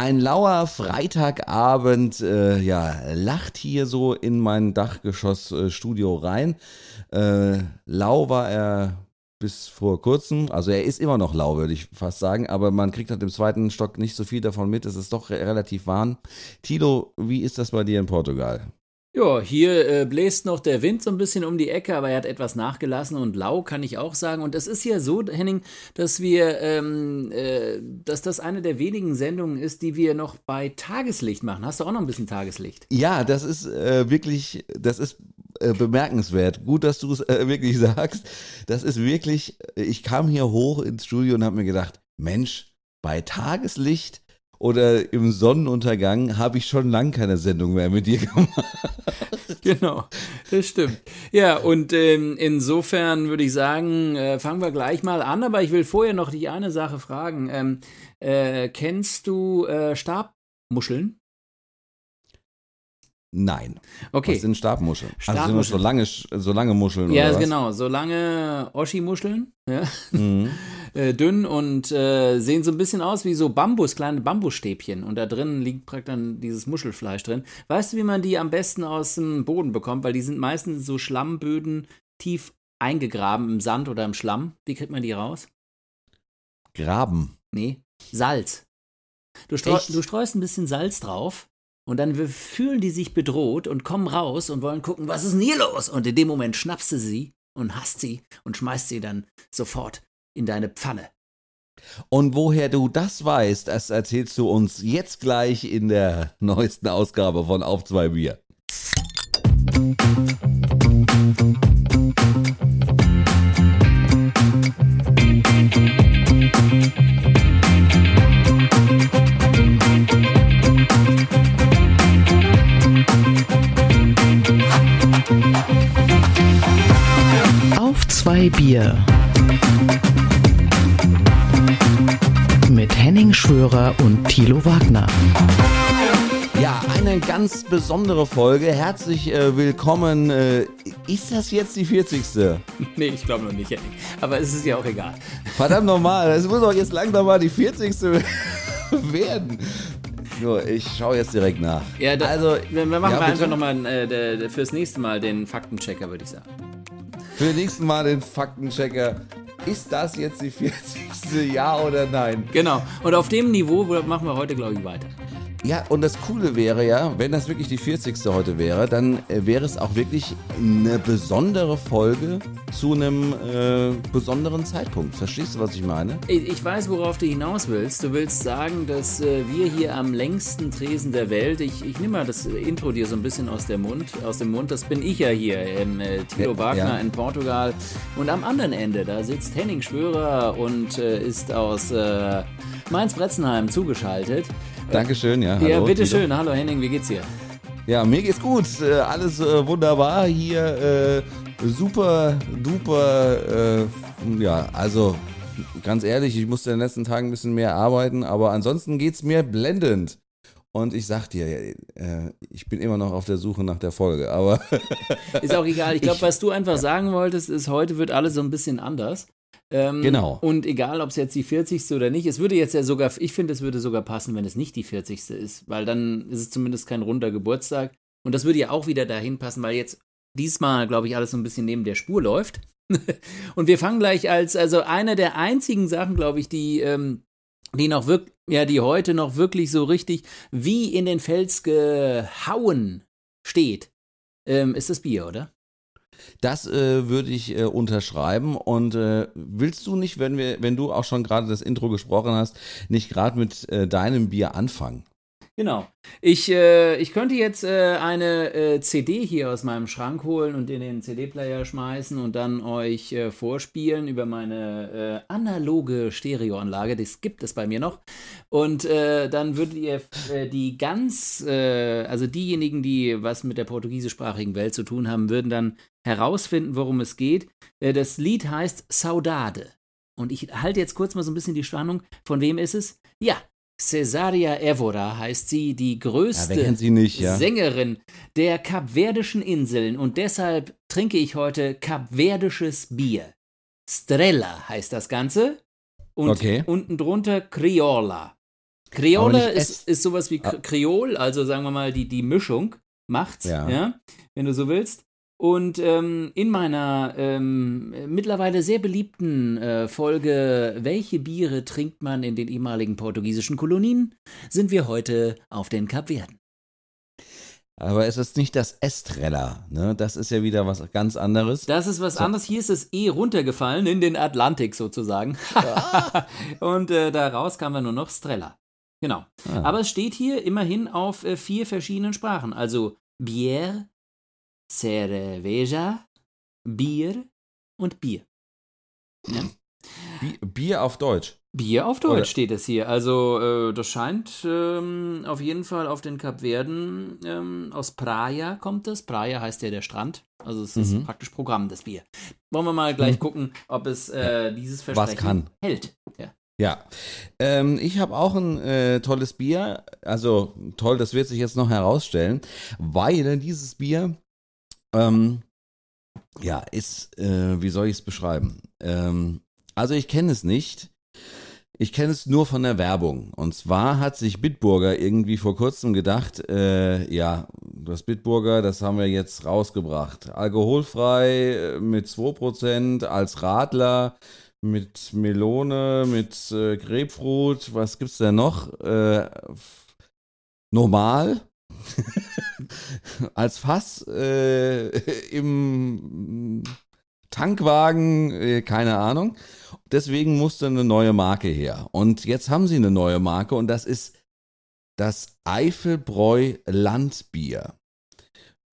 Ein lauer Freitagabend, äh, ja, lacht hier so in mein Dachgeschossstudio rein. Äh, lau war er bis vor kurzem, also er ist immer noch lau, würde ich fast sagen, aber man kriegt halt im zweiten Stock nicht so viel davon mit. Es ist doch relativ warm. Tilo, wie ist das bei dir in Portugal? Ja, hier äh, bläst noch der Wind so ein bisschen um die Ecke, aber er hat etwas nachgelassen und lau kann ich auch sagen. Und es ist ja so, Henning, dass wir, ähm, äh, dass das eine der wenigen Sendungen ist, die wir noch bei Tageslicht machen. Hast du auch noch ein bisschen Tageslicht? Ja, das ist äh, wirklich, das ist äh, bemerkenswert. Gut, dass du es äh, wirklich sagst. Das ist wirklich, ich kam hier hoch ins Studio und habe mir gedacht, Mensch, bei Tageslicht oder im Sonnenuntergang habe ich schon lange keine Sendung mehr mit dir gemacht. Genau, das stimmt. Ja, und ähm, insofern würde ich sagen, äh, fangen wir gleich mal an, aber ich will vorher noch die eine Sache fragen. Ähm, äh, kennst du äh, Stabmuscheln? Nein. Okay. Was sind Stabmuscheln? Stabmuscheln. Also sind das so lange, so lange Muscheln Ja, oder was? genau. So lange Oschi-Muscheln, ja. Mhm. äh, dünn und äh, sehen so ein bisschen aus wie so Bambus, kleine Bambusstäbchen. Und da drin liegt praktisch dann dieses Muschelfleisch drin. Weißt du, wie man die am besten aus dem Boden bekommt? Weil die sind meistens so Schlammböden tief eingegraben im Sand oder im Schlamm. Wie kriegt man die raus? Graben. Nee, Salz. Du, streu Echt? du streust ein bisschen Salz drauf und dann fühlen die sich bedroht und kommen raus und wollen gucken, was ist denn hier los? Und in dem Moment schnappst du sie und hast sie und schmeißt sie dann sofort in deine Pfanne. Und woher du das weißt, das erzählst du uns jetzt gleich in der neuesten Ausgabe von Auf zwei Bier. Auf zwei Bier. Mit Henning Schwörer und Thilo Wagner. Ja, eine ganz besondere Folge. Herzlich äh, willkommen. Äh, ist das jetzt die 40. Nee, ich glaube noch nicht, Henning. Aber es ist ja auch egal. Verdammt nochmal, es muss doch jetzt langsam mal die 40. werden. So, ich schaue jetzt direkt nach. Ja, da, also, wir, wir machen ja, wir einfach nochmal äh, fürs nächste Mal den Faktenchecker, würde ich sagen. Für den nächsten Mal den Faktenchecker. Ist das jetzt die 40. Ja oder nein? Genau. Und auf dem Niveau machen wir heute, glaube ich, weiter. Ja, und das Coole wäre ja, wenn das wirklich die 40. heute wäre, dann äh, wäre es auch wirklich eine besondere Folge zu einem äh, besonderen Zeitpunkt. Verstehst du, was ich meine? Ich weiß, worauf du hinaus willst. Du willst sagen, dass äh, wir hier am längsten Tresen der Welt, ich, ich nehme mal das Intro dir so ein bisschen aus, der Mund, aus dem Mund, das bin ich ja hier, im äh, Tilo Ja, Wagner ja. in Portugal. Und am anderen Ende, da sitzt Henning Schwörer und äh, ist aus äh, Mainz-Bretzenheim zugeschaltet. Dankeschön, ja. ja, hallo, bitteschön. Tilo. Hallo Henning, wie geht's dir? Ja, mir geht's gut. Äh, alles äh, wunderbar hier. Äh, super, duper. Ja, also ganz ehrlich, ich musste in den letzten Tagen ein bisschen mehr arbeiten, aber ansonsten geht's mir blendend. Und ich sag dir, ich bin immer noch auf der Suche nach der Folge, aber Ist auch egal. Ich glaube, was du einfach sagen wolltest, ist, heute wird alles so ein bisschen anders. Ähm, Genau. Und egal, ob es jetzt die 40. oder nicht, es würde jetzt ja sogar, ich finde, es würde sogar passen, wenn es nicht die 40. ist, weil dann ist es zumindest kein runder Geburtstag. Und das würde ja auch wieder dahin passen, weil jetzt diesmal, glaube ich, alles so ein bisschen neben der Spur läuft. und wir fangen gleich als, also eine der einzigen Sachen, glaube ich, die, ähm, die noch wirklich, ja, die heute noch wirklich so richtig wie in den Fels gehauen steht, ähm, ist das Bier, oder? Das äh, würde ich äh, unterschreiben. Und äh, willst du nicht, wenn wir, wenn du auch schon gerade das Intro gesprochen hast, nicht gerade mit äh, deinem Bier anfangen? Genau. Ich, äh, ich könnte jetzt äh, eine äh, CD hier aus meinem Schrank holen und in den CD-Player schmeißen und dann euch äh, vorspielen über meine äh, analoge Stereoanlage. Das gibt es bei mir noch. Und äh, dann würdet ihr die ganz, also diejenigen, die was mit der portugiesischsprachigen Welt zu tun haben, würden dann herausfinden, worum es geht. Das Lied heißt Saudade. Und ich halte jetzt kurz mal so ein bisschen die Spannung. Von wem ist es? Ja, Cesaria Evora heißt sie, die Ja, größte kennt sie nicht, ja? Sängerin der kapverdischen Inseln und deshalb trinke ich heute kapverdisches Bier. Strella heißt das Ganze und Okay. unten drunter Criolla. Nicht ist, ist sowas wie Kreol, also sagen wir mal, die, die Mischung macht's, ja. Ja. wenn du so willst. Und ähm, in meiner ähm, mittlerweile sehr beliebten äh, Folge Welche Biere trinkt man in den ehemaligen portugiesischen Kolonien, sind wir heute auf den Kapverden. Aber es ist nicht das Estrella, ne? Das ist ja wieder was ganz anderes. Das ist was anderes. Hier ist es eh runtergefallen in den Atlantik sozusagen. Und äh, daraus kam dann nur noch Strella. Genau. Ah. Aber es steht hier immerhin auf äh, vier verschiedenen Sprachen. Also Bier, Cerveja, Bier und Bier. Bi- Bier auf Deutsch. Bier auf Deutsch Oder- steht es hier. Also äh, das scheint ähm, auf jeden Fall auf den Kapverden ähm, aus Praia kommt es. Praia heißt ja der Strand. Also es ist Mhm. praktisch Programm des Bier. Wollen wir mal gleich gucken, ob es äh, dieses Versprechen kann. hält. Ja. Ja, ähm, ich habe auch ein äh, tolles Bier. Also toll, das wird sich jetzt noch herausstellen, weil dieses Bier, ähm, ja, ist, äh, wie soll ich es beschreiben? Ähm, also ich kenne es nicht. Ich kenne es nur von der Werbung. Und zwar hat sich Bitburger irgendwie vor kurzem gedacht, äh, ja, das Bitburger, das haben wir jetzt rausgebracht. Alkoholfrei äh, mit 2% als Radler mit Melone, mit äh, Grapefruit, was gibt's denn noch? Äh, normal. Als Fass äh, im Tankwagen, äh, keine Ahnung. Deswegen musste eine neue Marke her. Und jetzt haben sie eine neue Marke und das ist das Eifelbräu Landbier.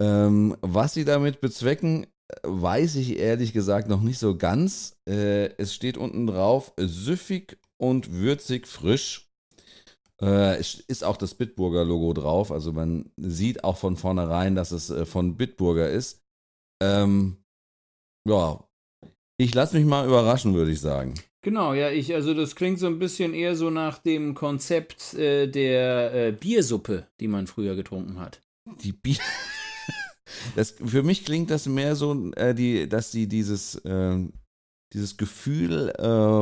Ähm, was sie damit bezwecken, weiß ich ehrlich gesagt noch nicht so ganz. Äh, es steht unten drauf, süffig und würzig frisch. Äh, es ist auch das Bitburger Logo drauf, also man sieht auch von vornherein, dass es äh, von Bitburger ist. Ähm, ja, ich lasse mich mal überraschen, würde ich sagen. Genau, ja, ich, also das klingt so ein bisschen eher so nach dem Konzept äh, der äh, Biersuppe, die man früher getrunken hat. Die Bier. Das, für mich klingt das mehr so, äh, die, dass sie dieses, dieses Gefühl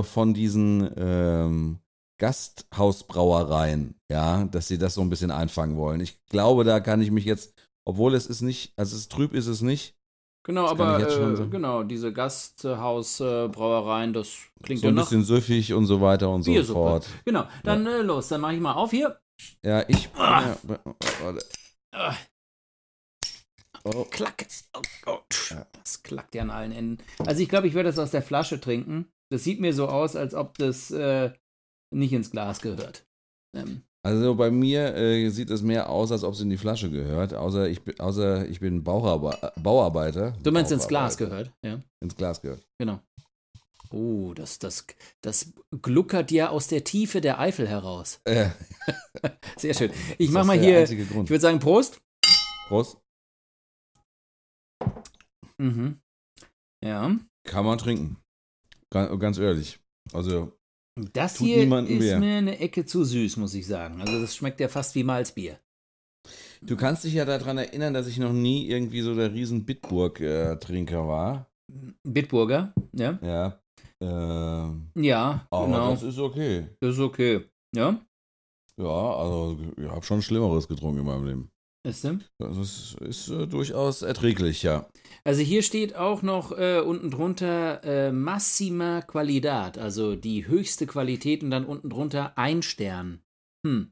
von diesen ähm, Gasthausbrauereien, ja, dass sie das so ein bisschen einfangen wollen. Ich glaube, da kann ich mich jetzt, obwohl es ist nicht, also es ist trüb ist es nicht, Genau, aber äh, genau, diese Gasthausbrauereien, das klingt so ja ein nach bisschen süffig und so weiter und so Biersuppe. fort. Genau, dann äh, los, dann mache ich mal auf hier. Ja, ich. Ah. Ja, warte. Ah. Oh. Klack. Oh, oh. Ja. Das klackt ja an allen Enden. Also ich glaube, ich werde das aus der Flasche trinken. Das sieht mir so aus, als ob das äh, nicht ins Glas gehört. Ähm, Also bei mir äh, sieht es mehr aus, als ob es in die Flasche gehört, außer ich, bin- außer ich bin Bauarbe Bauarbeiter. du meinst ins Glas gehört, ja. Ins Glas gehört. Genau. Oh, das, das, das gluckert ja aus der Tiefe der Eifel heraus. Äh, Sehr schön. Ich mach mal hier, ich würde sagen Prost. Prost. Mhm. Ja. Kann man trinken. Ganz, ganz ehrlich. Also, Das Tut hier ist weh. mir eine Ecke zu süß, muss ich sagen. Also das schmeckt ja fast wie Malzbier. du kannst dich ja daran erinnern, dass ich noch nie irgendwie so der riesen Bitburg-Trinker war. Bitburger, ja. Ja. Ähm, Ja, aber genau. das ist okay. Das ist okay. Ja, Ja, also ich habe schon Schlimmeres getrunken in meinem Leben. Ist denn? Das ist, ist äh, durchaus erträglich, ja. Also hier steht auch noch äh, unten drunter äh, Massima Qualidad, also die höchste Qualität und dann unten drunter ein Stern. Hm.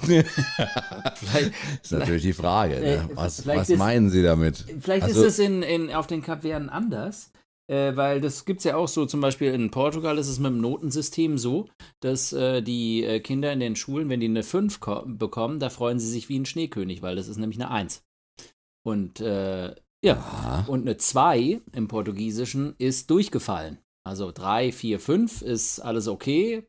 Vielleicht, ist natürlich die Frage. Äh, Ne? Was, vielleicht was ist- meinen Sie damit? vielleicht Also- ist es in, in, auf den Kapverden anders, äh, weil das gibt es ja auch so, zum Beispiel in Portugal ist es mit dem Notensystem so, dass äh, die äh, Kinder in den Schulen, wenn die eine 5 ko- bekommen, da freuen sie sich wie ein Schneekönig, weil das ist nämlich eine 1. Und äh, ja, Ah, Und eine 2 im Portugiesischen ist durchgefallen. Also 3, 4, 5 ist alles okay.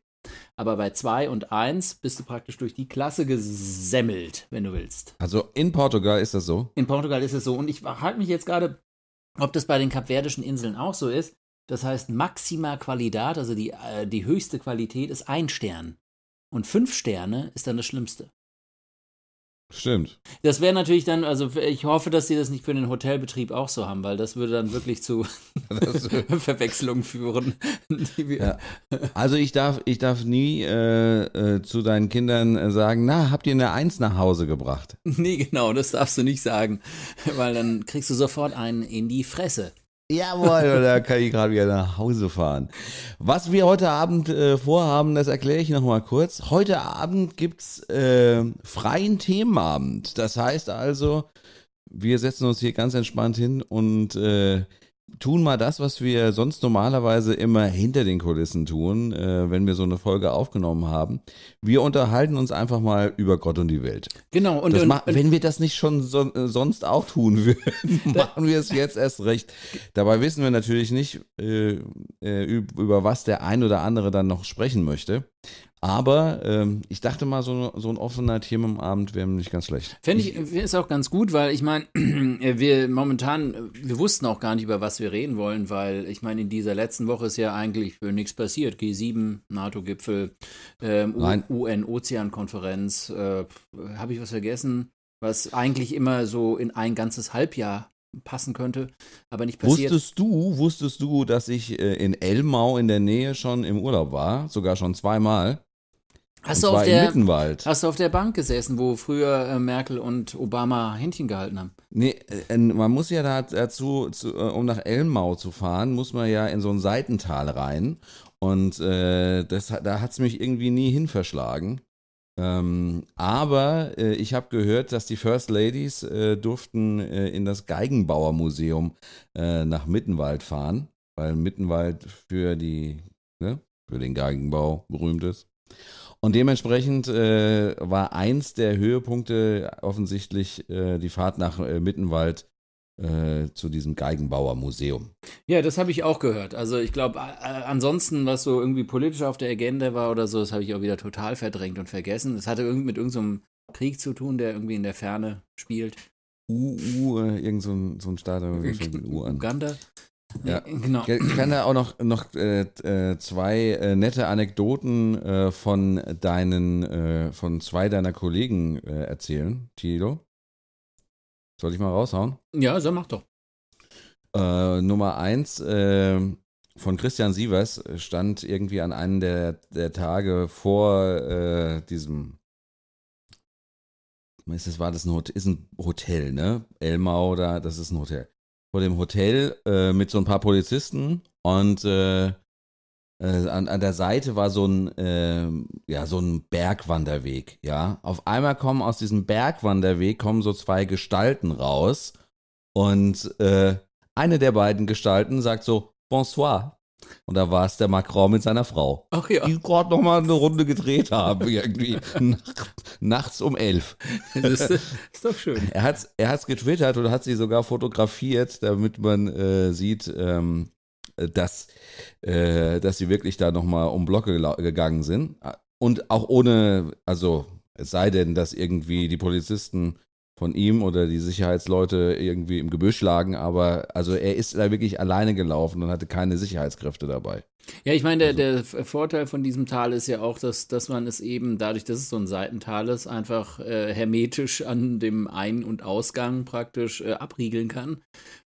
Aber bei 2 und 1 bist du praktisch durch die Klasse gesemmelt, wenn du willst. also in Portugal ist das so. In Portugal ist es so. Und ich halte mich jetzt gerade, ob das bei den kapverdischen Inseln auch so ist. Das heißt, Maxima Qualidad, also die, äh, die höchste Qualität, ist ein Stern. Und fünf Sterne ist dann das Schlimmste. Stimmt. Das wäre natürlich dann, also ich hoffe, dass sie das nicht für den Hotelbetrieb auch so haben, weil das würde dann wirklich zu Verwechslungen führen. ja. Also ich darf, ich darf nie äh, äh, zu deinen Kindern sagen, na, habt ihr eine Eins nach Hause gebracht? Nee, genau, das darfst du nicht sagen, weil dann kriegst du sofort einen in die Fresse. Jawohl, da kann ich gerade wieder nach Hause fahren. Was wir heute Abend äh, vorhaben, das erkläre ich nochmal kurz. Heute Abend gibt's äh, freien Themenabend. Das heißt also, wir setzen uns hier ganz entspannt hin und äh, tun mal das, was wir sonst normalerweise immer hinter den Kulissen tun, äh, wenn wir so eine Folge aufgenommen haben. Wir unterhalten uns einfach mal über Gott und die Welt. Genau. Und, und, und wenn wir das nicht schon so, äh, sonst auch tun würden, machen wir es jetzt erst recht. Dabei wissen wir natürlich nicht, äh, äh, über was der ein oder andere dann noch sprechen möchte. Aber ähm, ich dachte mal, so, so ein offener Themenabend wäre nicht ganz schlecht. Fände ich, ist auch ganz gut, weil ich meine, wir momentan, wir wussten auch gar nicht, über was wir reden wollen, weil ich meine, in dieser letzten Woche ist ja eigentlich nichts passiert. G7, NATO-Gipfel, ähm, UN-Ozean-Konferenz, äh, habe ich was vergessen, was eigentlich immer so in ein ganzes Halbjahr passen könnte, aber nicht passiert. Wusstest du, wusstest du, dass ich äh, in Elmau in der Nähe schon im Urlaub war, sogar schon zweimal? Hast du, auf der, hast du auf der Bank gesessen, wo früher äh, Merkel und Obama Händchen gehalten haben? Nee, äh, man muss ja dazu, zu, äh, um nach Elmau zu fahren, muss man ja in so ein Seitental rein. Und äh, das, da hat es mich irgendwie nie hin verschlagen. Ähm, aber äh, ich habe gehört, dass die First Ladies äh, durften in das Geigenbauermuseum nach Mittenwald fahren, weil Mittenwald für die ne, für den Geigenbau berühmt ist. Und dementsprechend äh, war eins der Höhepunkte offensichtlich äh, die Fahrt nach Mittenwald äh, zu diesem Geigenbauer-Museum. Ja, das habe ich auch gehört. Also ich glaube, äh, ansonsten, was so irgendwie politisch auf der Agenda war oder so, das habe ich auch wieder total verdrängt und vergessen. Das hatte irgendwie mit irgendeinem so Krieg zu tun, der irgendwie in der Ferne spielt. U, U äh, irgend so ein, so ein Staat, an. Uganda? Ja, genau. Ich kann da auch noch, noch äh, äh, zwei äh, nette Anekdoten äh, von deinen, äh, von zwei deiner Kollegen äh, erzählen, Tilo. Soll ich mal raushauen? Ja, so mach doch. Äh, Nummer eins äh, von Christian Sievers stand irgendwie an einem der, der Tage vor äh, diesem. Ist das, war das ein Hotel, ist ein Hotel, ne? Elmau da, das ist ein Hotel. Vor dem Hotel äh, mit so ein paar Polizisten und äh, äh, an, an der Seite war so ein, äh, ja, so ein Bergwanderweg, ja. Auf einmal kommen aus diesem Bergwanderweg kommen so zwei Gestalten raus und äh, eine der beiden Gestalten sagt so, bonsoir. Und da war es der Macron mit seiner Frau. Ach ja. Die gerade nochmal eine Runde gedreht haben, irgendwie nachts um elf. Das ist, ist doch schön. Er hat es er hat's getwittert und hat sie sogar fotografiert, damit man äh, sieht, ähm, äh, dass, äh, dass sie wirklich da nochmal um Blocke gegangen sind. Und auch ohne, also es sei denn, dass irgendwie die Polizisten von ihm oder die Sicherheitsleute irgendwie im Gebüsch lagen, aber also er ist da wirklich alleine gelaufen und hatte keine Sicherheitskräfte dabei. Ja, ich meine, der, also. der Vorteil von diesem Tal ist ja auch, dass, dass man es eben dadurch, dass es so ein Seitental ist, einfach äh, hermetisch an dem Ein- und Ausgang praktisch äh, abriegeln kann.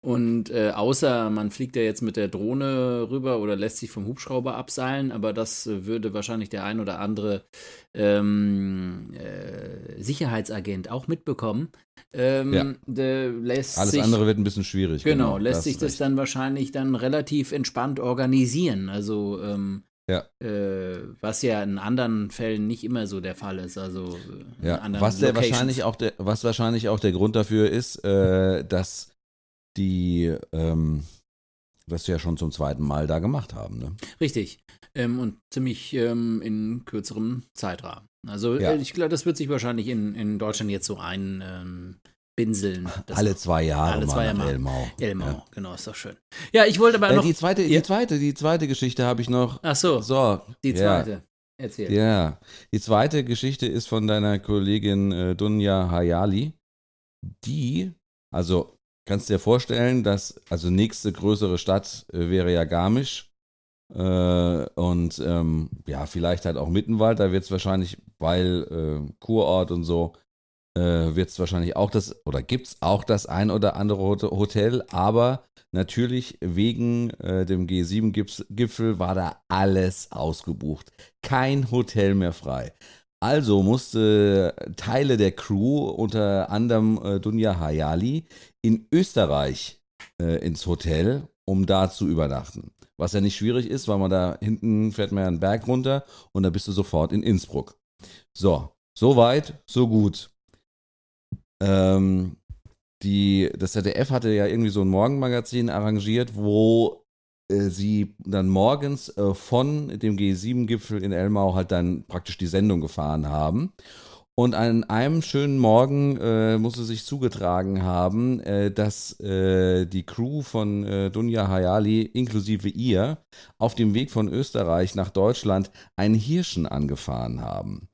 Und äh, außer man fliegt ja jetzt mit der Drohne rüber oder lässt sich vom Hubschrauber abseilen, aber das würde wahrscheinlich der ein oder andere ähm, äh, Sicherheitsagent auch mitbekommen. Ähm, ja. Alles sich, andere wird ein bisschen schwierig. Genau, genau lässt sich das recht. dann wahrscheinlich dann relativ entspannt organisieren. Also ähm, ja. Äh, was ja in anderen Fällen nicht immer so der Fall ist. Also ja. was der wahrscheinlich auch der, was wahrscheinlich auch der Grund dafür ist, äh, dass die ähm, das ja schon zum zweiten Mal da gemacht haben. Ne? Richtig. Ähm, und ziemlich ähm, in kürzerem Zeitrahmen. Also ja. Äh, ich glaube, das wird sich wahrscheinlich in, in Deutschland jetzt so ein binseln. alle zwei Jahre alle zwei Jahre Elmau. Elmau, ja. genau, ist doch schön. Ja, ich wollte aber äh, noch. Die zweite, ja. die zweite, die zweite Geschichte habe ich noch. Ach so. So. Die zweite. Ja. Erzähl. Ja. Die zweite Geschichte ist von deiner Kollegin äh, Dunja Hayali. Die, also kannst dir vorstellen, dass, also nächste größere Stadt äh, wäre ja Garmisch. Äh, und ähm, ja, vielleicht halt auch Mittenwald, da wird es wahrscheinlich, weil äh, Kurort und so, äh, wird es wahrscheinlich auch das, oder gibt es auch das ein oder andere Hotel, aber natürlich wegen äh, dem G7-Gipfel war da alles ausgebucht. Kein Hotel mehr frei. Also musste Teile der Crew, unter anderem äh, Dunja Hayali, in Österreich äh, ins Hotel, um da zu übernachten. Was ja nicht schwierig ist, weil man da hinten fährt man einen Berg runter und da bist du sofort in Innsbruck. So, so weit, so gut. Ähm, die, das ZDF hatte ja irgendwie so ein Morgenmagazin arrangiert, wo sie dann morgens äh, von dem G7-Gipfel in Elmau halt dann praktisch die Sendung gefahren haben. Und an einem schönen Morgen äh, musste sich zugetragen haben, äh, dass äh, die Crew von äh, Dunja Hayali inklusive ihr auf dem Weg von Österreich nach Deutschland einen Hirschen angefahren haben.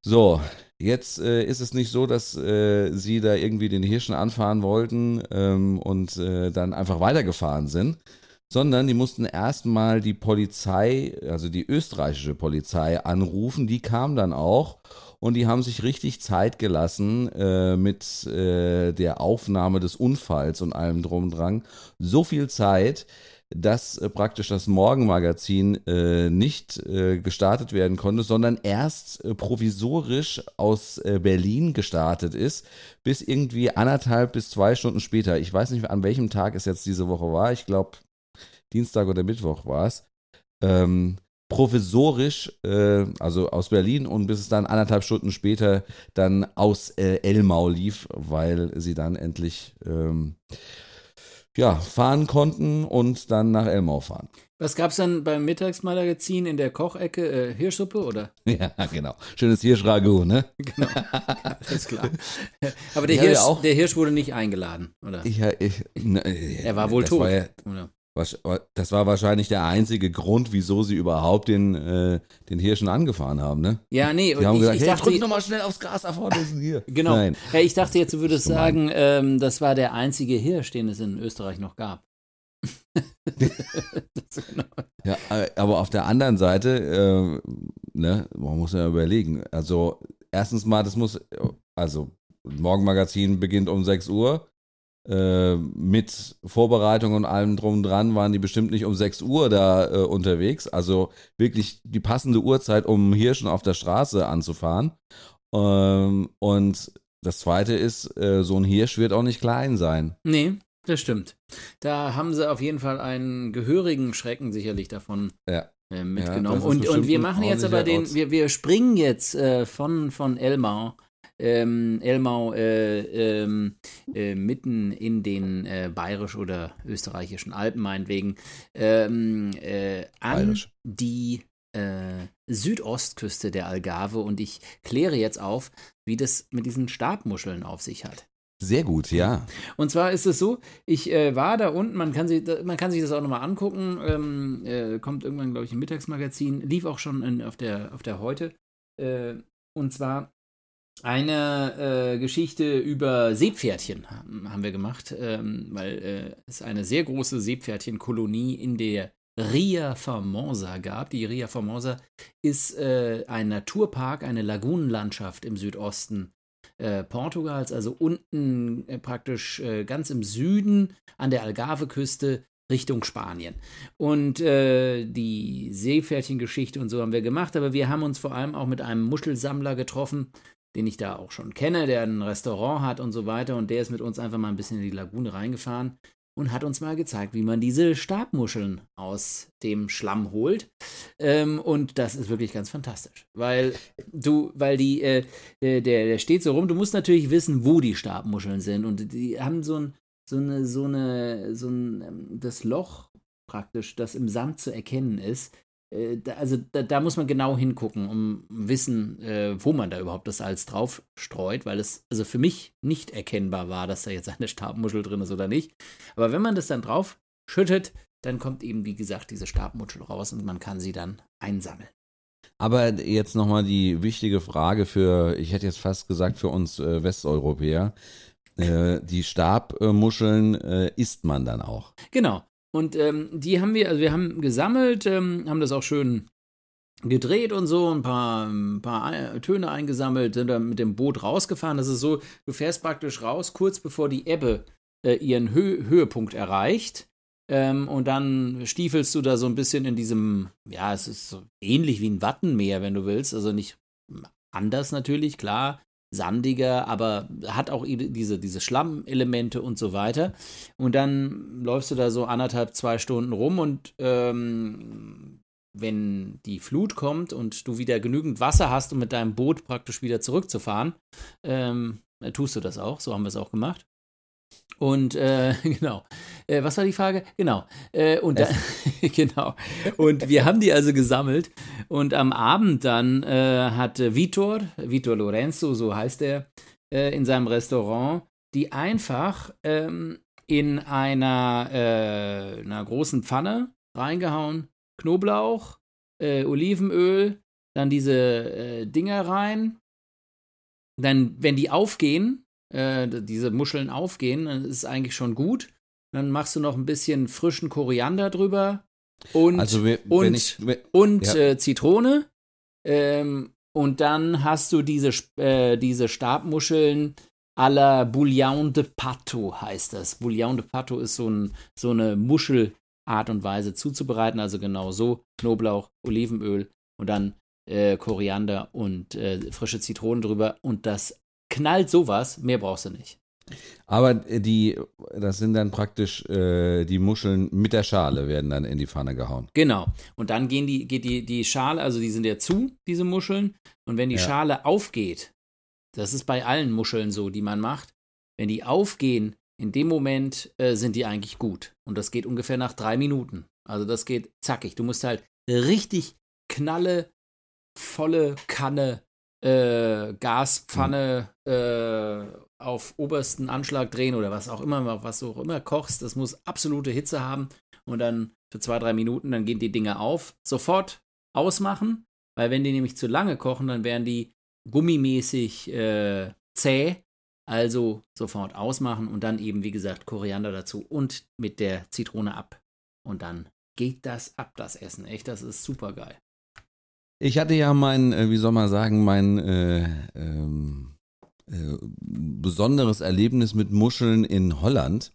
So, jetzt äh, ist es nicht so, dass äh, sie da irgendwie den Hirschen anfahren wollten ähm, und dann einfach weitergefahren sind, sondern die mussten erstmal die Polizei, also die österreichische Polizei anrufen. Die kam dann auch und die haben sich richtig Zeit gelassen äh, mit äh, der Aufnahme des Unfalls und allem drum und dran. So viel Zeit, dass äh, praktisch das Morgenmagazin äh, nicht äh, gestartet werden konnte, sondern erst äh, provisorisch aus Berlin gestartet ist, bis irgendwie anderthalb bis zwei Stunden später. Ich weiß nicht, an welchem Tag es jetzt diese Woche war. Ich glaube, Dienstag oder Mittwoch war es. Ähm, provisorisch, äh, also aus Berlin und bis es dann anderthalb Stunden später dann aus äh, Elmau lief, weil sie dann endlich ähm, ja, fahren konnten und dann nach Elmau fahren. Was gab es dann beim Mittagsmagazin in der Kochecke? Äh, Hirschsuppe oder? Ja, genau. Schönes Hirschragout, ne? Genau. Alles klar. Aber der Hirsch, ja der Hirsch wurde nicht eingeladen, oder? Ich, ich, ne, er war wohl tot. War ja, das war wahrscheinlich der einzige Grund, wieso sie überhaupt den, äh, den Hirschen angefahren haben, ne? Ja, nee. Die haben ich, gesagt, ich hey, dachte, drück nochmal schnell aufs Gas, erforderlichen hier. Genau. Nein. Ja, ich dachte jetzt, du würdest das sagen, ähm, das war der einzige Hirsch, den es in Österreich noch gab. ja, äh, aber auf der anderen Seite, äh, ne, man muss ja überlegen. Also, erstens mal, das muss, also, Morgenmagazin beginnt um 6 Uhr äh, mit Vorbereitung und allem drum dran waren die bestimmt nicht um 6 Uhr da äh, unterwegs. Also wirklich die passende Uhrzeit, um hier schon auf der Straße anzufahren. Ähm, und das zweite ist, äh, so ein Hirsch wird auch nicht klein sein. Nee, das stimmt. Da haben sie auf jeden Fall einen gehörigen Schrecken sicherlich davon ja. Äh, mitgenommen. Ja, und, und wir machen jetzt aber den, wir, wir springen jetzt äh, von, von Elmau ähm, Elmau äh, ähm, äh, mitten in den äh, bayerisch oder österreichischen Alpen meinetwegen ähm, äh, an Bayerisch. die äh, Südostküste der Algarve und ich kläre jetzt auf, wie das mit diesen Stabmuscheln auf sich hat. Sehr gut, ja. Und zwar ist es so, ich äh, war da unten, man kann, sich, man kann sich das auch nochmal angucken, ähm, äh, kommt irgendwann, glaube ich, im Mittagsmagazin, lief auch schon in, auf, der, auf der Heute. Äh, und zwar eine äh, Geschichte über Seepferdchen haben wir gemacht, ähm, weil äh, es eine sehr große Seepferdchenkolonie in der Ria Formosa gab. Die Ria Formosa ist äh, ein Naturpark, eine Lagunenlandschaft im Südosten äh, Portugals, also unten äh, praktisch äh, ganz im Süden an der Algarve-Küste Richtung Spanien. Und äh, die Seepferdchengeschichte und so haben wir gemacht, aber wir haben uns vor allem auch mit einem Muschelsammler getroffen, den ich da auch schon kenne, der ein Restaurant hat und so weiter. Und der ist mit uns einfach mal ein bisschen in die Lagune reingefahren und hat uns mal gezeigt, wie man diese Stabmuscheln aus dem Schlamm holt. Ähm, und das ist wirklich ganz fantastisch, weil du, weil die, äh, der, der steht so rum. Du musst natürlich wissen, wo die Stabmuscheln sind und die haben so ein, so eine, so eine, so ein, ähm, das Loch praktisch, das im Sand zu erkennen ist, äh, also da, da, muss man genau hingucken, um wissen, äh, wo man da überhaupt das Salz drauf streut, weil es also für mich nicht erkennbar war, dass da jetzt eine Stabmuschel drin ist oder nicht. Aber wenn man das dann drauf schüttet, dann kommt eben, wie gesagt, diese Stabmuschel raus und man kann sie dann einsammeln. Aber jetzt nochmal die wichtige Frage für, ich hätte jetzt fast gesagt, für uns äh, Westeuropäer. Äh, die Stabmuscheln äh, isst man dann auch. Genau. Und ähm, die haben wir, also wir haben gesammelt, ähm, haben das auch schön gedreht und so, ein paar, ein paar Töne eingesammelt, sind dann mit dem Boot rausgefahren. Das ist so, du fährst praktisch raus, kurz bevor die Ebbe äh, ihren Hö Höhepunkt erreicht. Ähm, und dann stiefelst du da so ein bisschen in diesem, ja, es ist so ähnlich wie ein Wattenmeer, wenn du willst. Also nicht anders natürlich, klar, sandiger, aber hat auch diese, diese Schlammelemente und so weiter. Und dann läufst du da so anderthalb, zwei Stunden rum und ähm, wenn die Flut kommt und du wieder genügend Wasser hast, um mit deinem Boot praktisch wieder zurückzufahren, ähm, tust du das auch. So haben wir es auch gemacht. Und äh, genau. Äh, was war die Frage? Genau. Äh, und dann, genau. Und wir haben die also gesammelt. Und am Abend dann äh, hat Vitor, Vitor Lorenzo, so heißt er, äh, in seinem Restaurant, die einfach ähm, in einer, äh, einer großen Pfanne reingehauen, Knoblauch, Olivenöl, dann diese Dinger rein. Dann, wenn die aufgehen, äh, diese Muscheln aufgehen, dann ist es eigentlich schon gut. Dann machst du noch ein bisschen frischen Koriander drüber und, also, wenn und, ich, und ja. äh, Zitrone. Ähm, und dann hast du diese, äh, diese Stabmuscheln à la Bouillon de Pato heißt das. Bouillon de Pato ist so, ein, so eine Muschelart und Weise zuzubereiten. Also genau so Knoblauch, Olivenöl und dann äh, Koriander und äh, frische Zitronen drüber. Und das knallt sowas, mehr brauchst du nicht. Aber die, das sind dann praktisch äh, die Muscheln mit der Schale werden dann in die Pfanne gehauen. Genau. Und dann gehen die, geht die, die Schale, also die sind ja zu, diese Muscheln. Und wenn die ja. Schale aufgeht, das ist bei allen Muscheln so, die man macht, wenn die aufgehen, in dem Moment äh, sind die eigentlich gut. Und das geht ungefähr nach drei Minuten. Also das geht zackig. Du musst halt richtig knalle, volle Kanne äh, Gaspfanne äh, auf obersten Anschlag drehen oder was auch immer, was du auch immer kochst. Das muss absolute Hitze haben und dann für zwei, drei Minuten, dann gehen die Dinge auf. Sofort ausmachen, weil wenn die nämlich zu lange kochen, dann werden die gummimäßig äh, zäh. Also sofort ausmachen und dann eben, wie gesagt, Koriander dazu und mit der Zitrone ab. Und dann geht das ab, das Essen. Echt, das ist super geil. Ich hatte ja mein, äh, wie soll man sagen, mein äh, ähm, äh, besonderes Erlebnis mit Muscheln in Holland.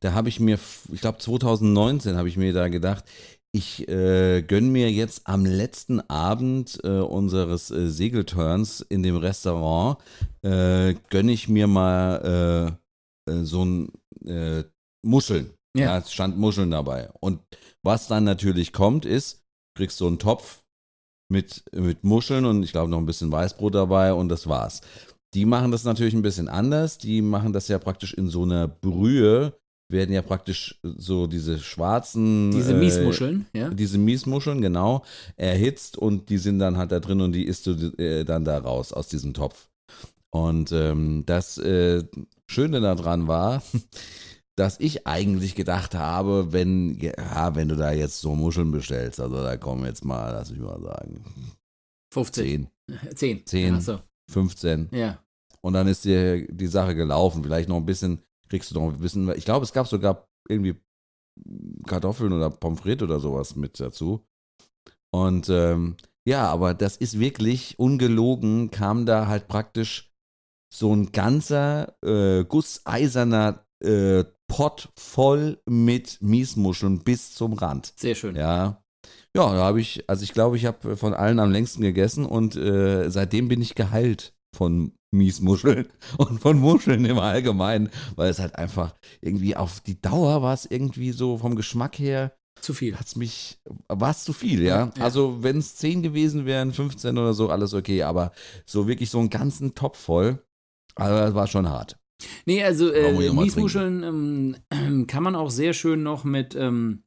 Da habe ich mir, ich glaube 2019 habe ich mir da gedacht, ich äh, gönne mir jetzt am letzten Abend äh, unseres äh, Segelturns in dem Restaurant, äh, gönne ich mir mal äh, äh, so ein Muscheln. Ja. ja, es stand Muscheln dabei. Und was dann natürlich kommt, ist, kriegst so einen Topf mit, mit Muscheln und ich glaube noch ein bisschen Weißbrot dabei und das war's. Die machen das natürlich ein bisschen anders. Die machen das ja praktisch in so einer Brühe, werden ja praktisch so diese schwarzen. Diese äh, Miesmuscheln, ja. Diese Miesmuscheln, genau, erhitzt und die sind dann halt da drin und die isst du äh, dann da raus aus diesem Topf. Und ähm, das äh, Schöne daran war, dass ich eigentlich gedacht habe, wenn, ja, wenn du da jetzt so Muscheln bestellst, also da kommen jetzt mal, lass mich mal sagen. 15. 10. 10. 10 so. 15. Ja. Und dann ist dir die Sache gelaufen. Vielleicht noch ein bisschen, kriegst du noch ein bisschen, ich glaube, es gab sogar irgendwie Kartoffeln oder Pommes frites oder sowas mit dazu. Und ähm, ja, aber das ist wirklich ungelogen, kam da halt praktisch so ein ganzer äh, gusseiserner äh, Pott voll mit Miesmuscheln bis zum Rand. Sehr schön. Ja. Ja, da habe ich, also ich glaube, ich habe von allen am längsten gegessen und äh, seitdem bin ich geheilt von Miesmuscheln und von Muscheln im Allgemeinen, weil es halt einfach irgendwie auf die Dauer war es irgendwie so vom Geschmack her. Zu viel. Hat's mich, war es zu viel, ja. ja. Also wenn es 10 gewesen wären, 15 oder so, alles okay, aber so wirklich so einen ganzen Topf voll, also das war schon hart. Nee, also äh, Miesmuscheln ähm, kann man auch sehr schön noch mit, ähm,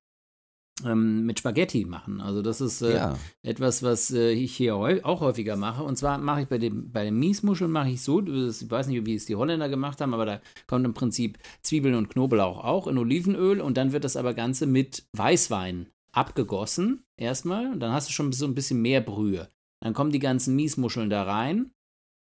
ähm, mit Spaghetti machen. Also das ist äh, ja. etwas, was äh, ich hier auch häufiger mache. Und zwar mache ich bei, dem, bei den Miesmuscheln mache ich so, ich weiß nicht, wie es die Holländer gemacht haben, aber da kommt im Prinzip Zwiebeln und Knoblauch auch in Olivenöl und dann wird das aber Ganze mit Weißwein abgegossen erstmal und dann hast du schon so ein bisschen mehr Brühe. Dann kommen die ganzen Miesmuscheln da rein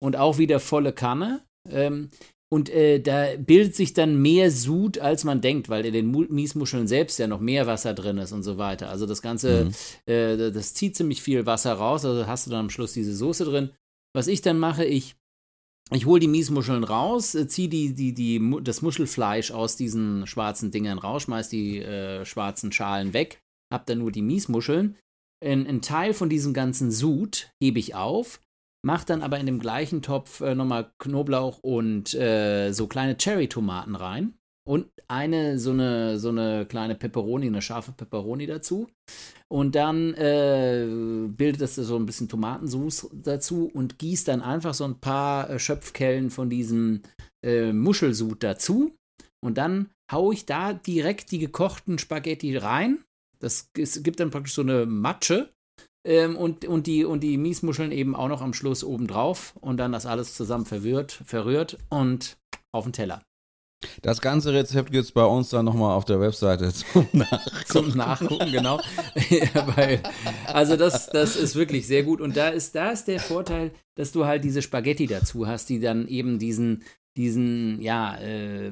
und auch wieder volle Kanne. Ähm, Und äh, da bildet sich dann mehr Sud, als man denkt, weil in den Miesmuscheln selbst ja noch mehr Wasser drin ist und so weiter. Also das Ganze, mhm. äh, das zieht ziemlich viel Wasser raus, also hast du dann am Schluss diese Soße drin. Was ich dann mache, ich, ich hole die Miesmuscheln raus, äh, ziehe die, die, die, das Muschelfleisch aus diesen schwarzen Dingern raus, schmeiß die äh, schwarzen Schalen weg, hab dann nur die Miesmuscheln. Ein, ein Teil von diesem ganzen Sud hebe ich auf, Mach dann aber in dem gleichen Topf äh, nochmal Knoblauch und äh, so kleine Cherry-Tomaten rein. Und eine, so eine, so eine kleine Peperoni, eine scharfe Peperoni dazu. Und dann äh, bildet das so ein bisschen Tomatensauce dazu und gießt dann einfach so ein paar äh, Schöpfkellen von diesem äh, Muschelsud dazu. Und dann haue ich da direkt die gekochten Spaghetti rein. Das ist, gibt dann praktisch so eine Matsche ähm, und, und, die, und die Miesmuscheln eben auch noch am Schluss obendrauf und dann das alles zusammen verwirrt, verrührt und auf den Teller. Das ganze Rezept gibt es bei uns dann nochmal auf der Webseite zum Nachgucken. Zum Nachgucken, genau. ja, weil, also das, das ist wirklich sehr gut. Und da ist, da ist der Vorteil, dass du halt diese Spaghetti dazu hast, die dann eben diesen, diesen, ja, äh,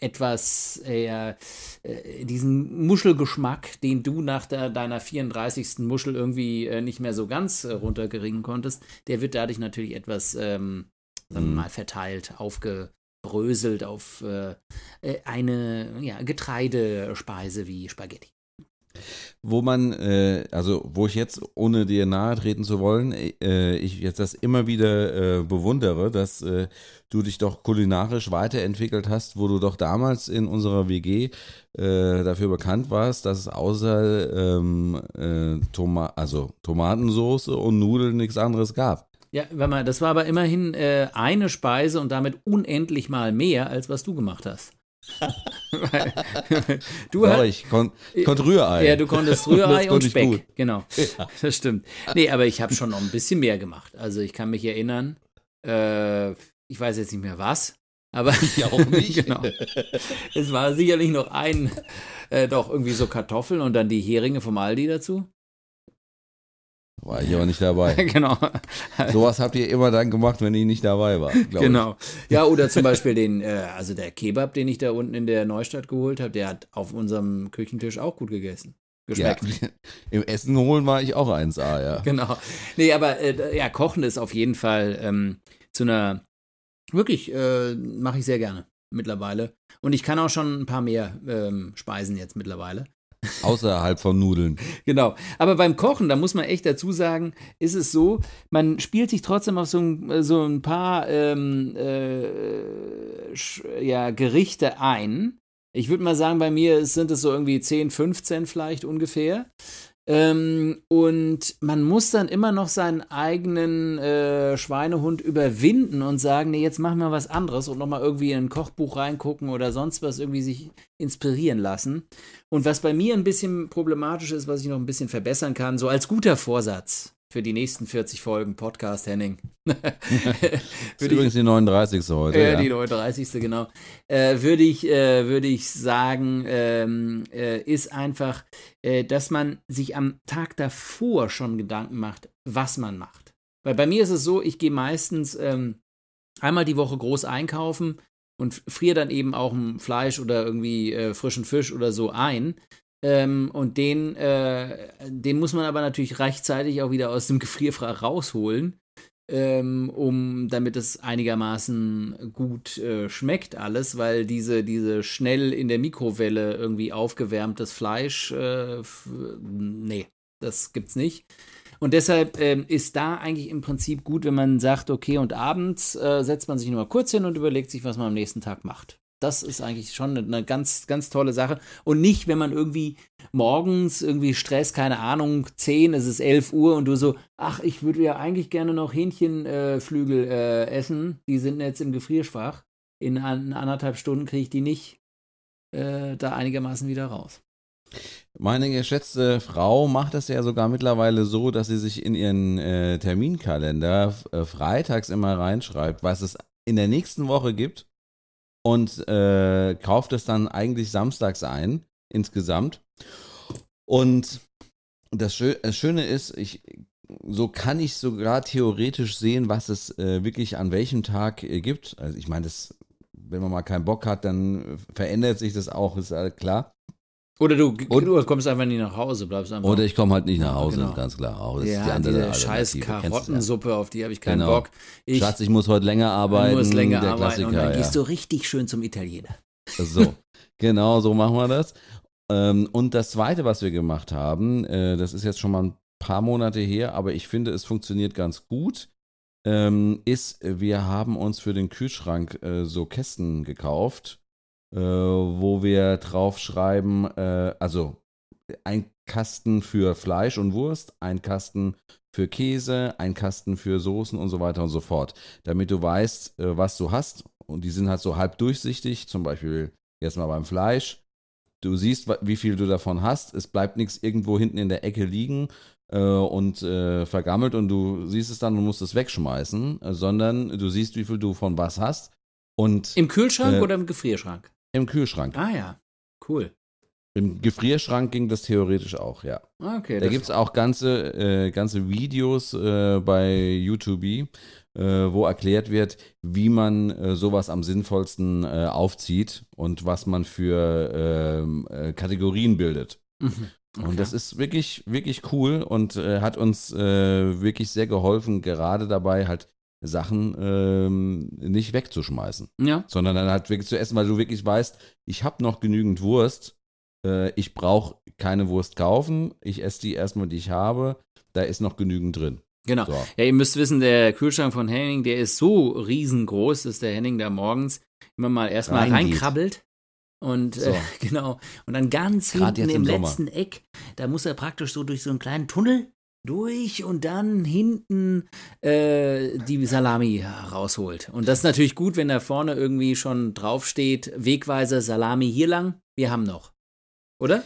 etwas, äh, äh, diesen Muschelgeschmack, den du nach der, deiner 34. Muschel irgendwie äh, nicht mehr so ganz äh, runtergeringen konntest, der wird dadurch natürlich etwas, ähm, sagen wir mhm. mal, verteilt, aufgebröselt auf äh, eine ja, Getreidespeise wie Spaghetti. Wo man, äh, also wo ich jetzt, ohne dir nahe treten zu wollen, äh, ich jetzt das immer wieder äh, bewundere, dass äh, du dich doch kulinarisch weiterentwickelt hast, wo du doch damals in unserer WG äh, dafür bekannt warst, dass es außer ähm, äh, Toma also Tomatensauce und Nudeln nichts anderes gab. Ja, wenn man, das war aber immerhin eine Speise und damit unendlich mal mehr, als was du gemacht hast. du Sorry, ich, kon, ich konnte Rührei. Ja, du konntest Rührei und Speck. Gut. Genau, ja. das stimmt. Nee, aber ich habe schon noch ein bisschen mehr gemacht. Also ich kann mich erinnern, äh, ich weiß jetzt nicht mehr was, aber ich auch nicht. genau. Es war sicherlich noch ein, äh, doch irgendwie so Kartoffeln und dann die Heringe vom Aldi dazu. War ich aber nicht dabei. genau. Sowas habt ihr immer dann gemacht, wenn ich nicht dabei war. Genau. Ich. Ja, oder zum Beispiel den, äh, also der Kebab, den ich da unten in der Neustadt geholt habe, der hat auf unserem Küchentisch auch gut gegessen. Geschmeckt. Ja, Im Essen holen war ich auch 1A, ja. Genau. Nee, aber äh, ja, Kochen ist auf jeden Fall ähm, zu einer, wirklich, äh, mache ich sehr gerne mittlerweile. Und ich kann auch schon ein paar mehr ähm, Speisen jetzt mittlerweile. Außerhalb von Nudeln. genau. Aber beim Kochen, da muss man echt dazu sagen, ist es so, man spielt sich trotzdem auf so ein, so ein paar ähm, äh, ja, Gerichte ein. Ich würde mal sagen, bei mir sind es so irgendwie 10, 15 vielleicht ungefähr. Ähm, und man muss dann immer noch seinen eigenen äh, Schweinehund überwinden und sagen, nee, jetzt machen wir was anderes und nochmal irgendwie in ein Kochbuch reingucken oder sonst was irgendwie sich inspirieren lassen. Und was bei mir ein bisschen problematisch ist, was ich noch ein bisschen verbessern kann, so als guter Vorsatz, für die nächsten 40 Folgen Podcast, Henning. das ist übrigens die 39. heute. Äh, ja. Die 39. genau. Äh, würde ich, äh, würde ich sagen, ähm, äh, ist einfach, äh, dass man sich am Tag davor schon Gedanken macht, was man macht. Weil bei mir ist es so, ich gehe meistens ähm, einmal die Woche groß einkaufen und friere dann eben auch ein Fleisch oder irgendwie äh, frischen Fisch oder so ein. Ähm, und den, äh, den muss man aber natürlich rechtzeitig auch wieder aus dem Gefrierfach rausholen, ähm, um damit es einigermaßen gut äh, schmeckt alles, weil diese, diese schnell in der Mikrowelle irgendwie aufgewärmtes Fleisch, äh, nee, das gibt's nicht. Und deshalb ähm, ist da eigentlich im Prinzip gut, wenn man sagt, okay, und abends äh, setzt man sich nur mal kurz hin und überlegt sich, was man am nächsten Tag macht. Das ist eigentlich schon eine ganz, ganz tolle Sache. Und nicht, wenn man irgendwie morgens irgendwie Stress, keine Ahnung, 10, es ist 11 Uhr und du so, ach, ich würde ja eigentlich gerne noch Hähnchenflügel äh, äh, essen. Die sind jetzt im Gefrierschwach. In an, anderthalb Stunden kriege ich die nicht äh, da einigermaßen wieder raus. Meine geschätzte Frau macht es ja sogar mittlerweile so, dass sie sich in ihren äh, Terminkalender äh, freitags immer reinschreibt, was es in der nächsten Woche gibt und äh, kauft es dann eigentlich samstags ein, insgesamt. Und das, Schö das Schöne ist, ich, so kann ich sogar theoretisch sehen, was es äh, wirklich an welchem Tag äh, gibt. Also ich meine, das wenn man mal keinen Bock hat, dann verändert sich das auch, ist klar. Oder du, du kommst einfach nicht nach Hause, bleibst einfach. Oder ich komme halt nicht nach Hause, genau. ganz klar. Auch das ja, ist die andere diese scheiß du ja. Karottensuppe, auf die habe ich keinen Genau. Bock. Ich Schatz, ich muss heute länger arbeiten. muss länger der arbeiten und Klassiker, dann gehst ja. du richtig schön zum Italiener. So, genau, so machen wir das. Ähm, und das Zweite, was wir gemacht haben, äh, das ist jetzt schon mal ein paar Monate her, aber ich finde, es funktioniert ganz gut, ähm, ist, wir haben uns für den Kühlschrank äh, so Kästen gekauft, wo wir drauf schreiben, äh, also ein Kasten für Fleisch und Wurst, ein Kasten für Käse, ein Kasten für Soßen und so weiter und so fort. Damit du weißt, äh, was du hast. Und die sind halt so halb durchsichtig, zum Beispiel jetzt mal beim Fleisch. Du siehst, wie viel du davon hast. Es bleibt nichts irgendwo hinten in der Ecke liegen äh, und äh, vergammelt und du siehst es dann und musst es wegschmeißen, äh, sondern du siehst, wie viel du von was hast. Und Im Kühlschrank Äh, oder im Gefrierschrank? Im Kühlschrank. Ah ja, cool. Im Gefrierschrank ging das theoretisch auch, ja. Okay, Da gibt es auch ganze, äh, ganze Videos äh, bei YouTube, äh, wo erklärt wird, wie man äh, sowas am sinnvollsten äh, aufzieht und was man für ähm, äh, Kategorien bildet. Mhm. Okay. Und das ist wirklich, wirklich cool und hat uns wirklich sehr geholfen, gerade dabei halt Sachen ähm, nicht wegzuschmeißen, ja. sondern dann halt wirklich zu essen, weil du wirklich weißt, ich habe noch genügend Wurst, äh, ich brauche keine Wurst kaufen, ich esse die erstmal, die ich habe, da ist noch genügend drin. Genau. So. Ja, ihr müsst wissen, der Kühlschrank von Henning, der ist so riesengroß, dass der Henning da morgens immer mal erstmal Reingeht. reinkrabbelt. Und So. äh, genau. Und dann ganz Grad hinten im, im letzten Eck, da muss er praktisch so durch so einen kleinen Tunnel durch und dann hinten äh, die Salami rausholt. Und das ist natürlich gut, wenn da vorne irgendwie schon draufsteht, Wegweiser Salami hier lang, wir haben noch. Oder?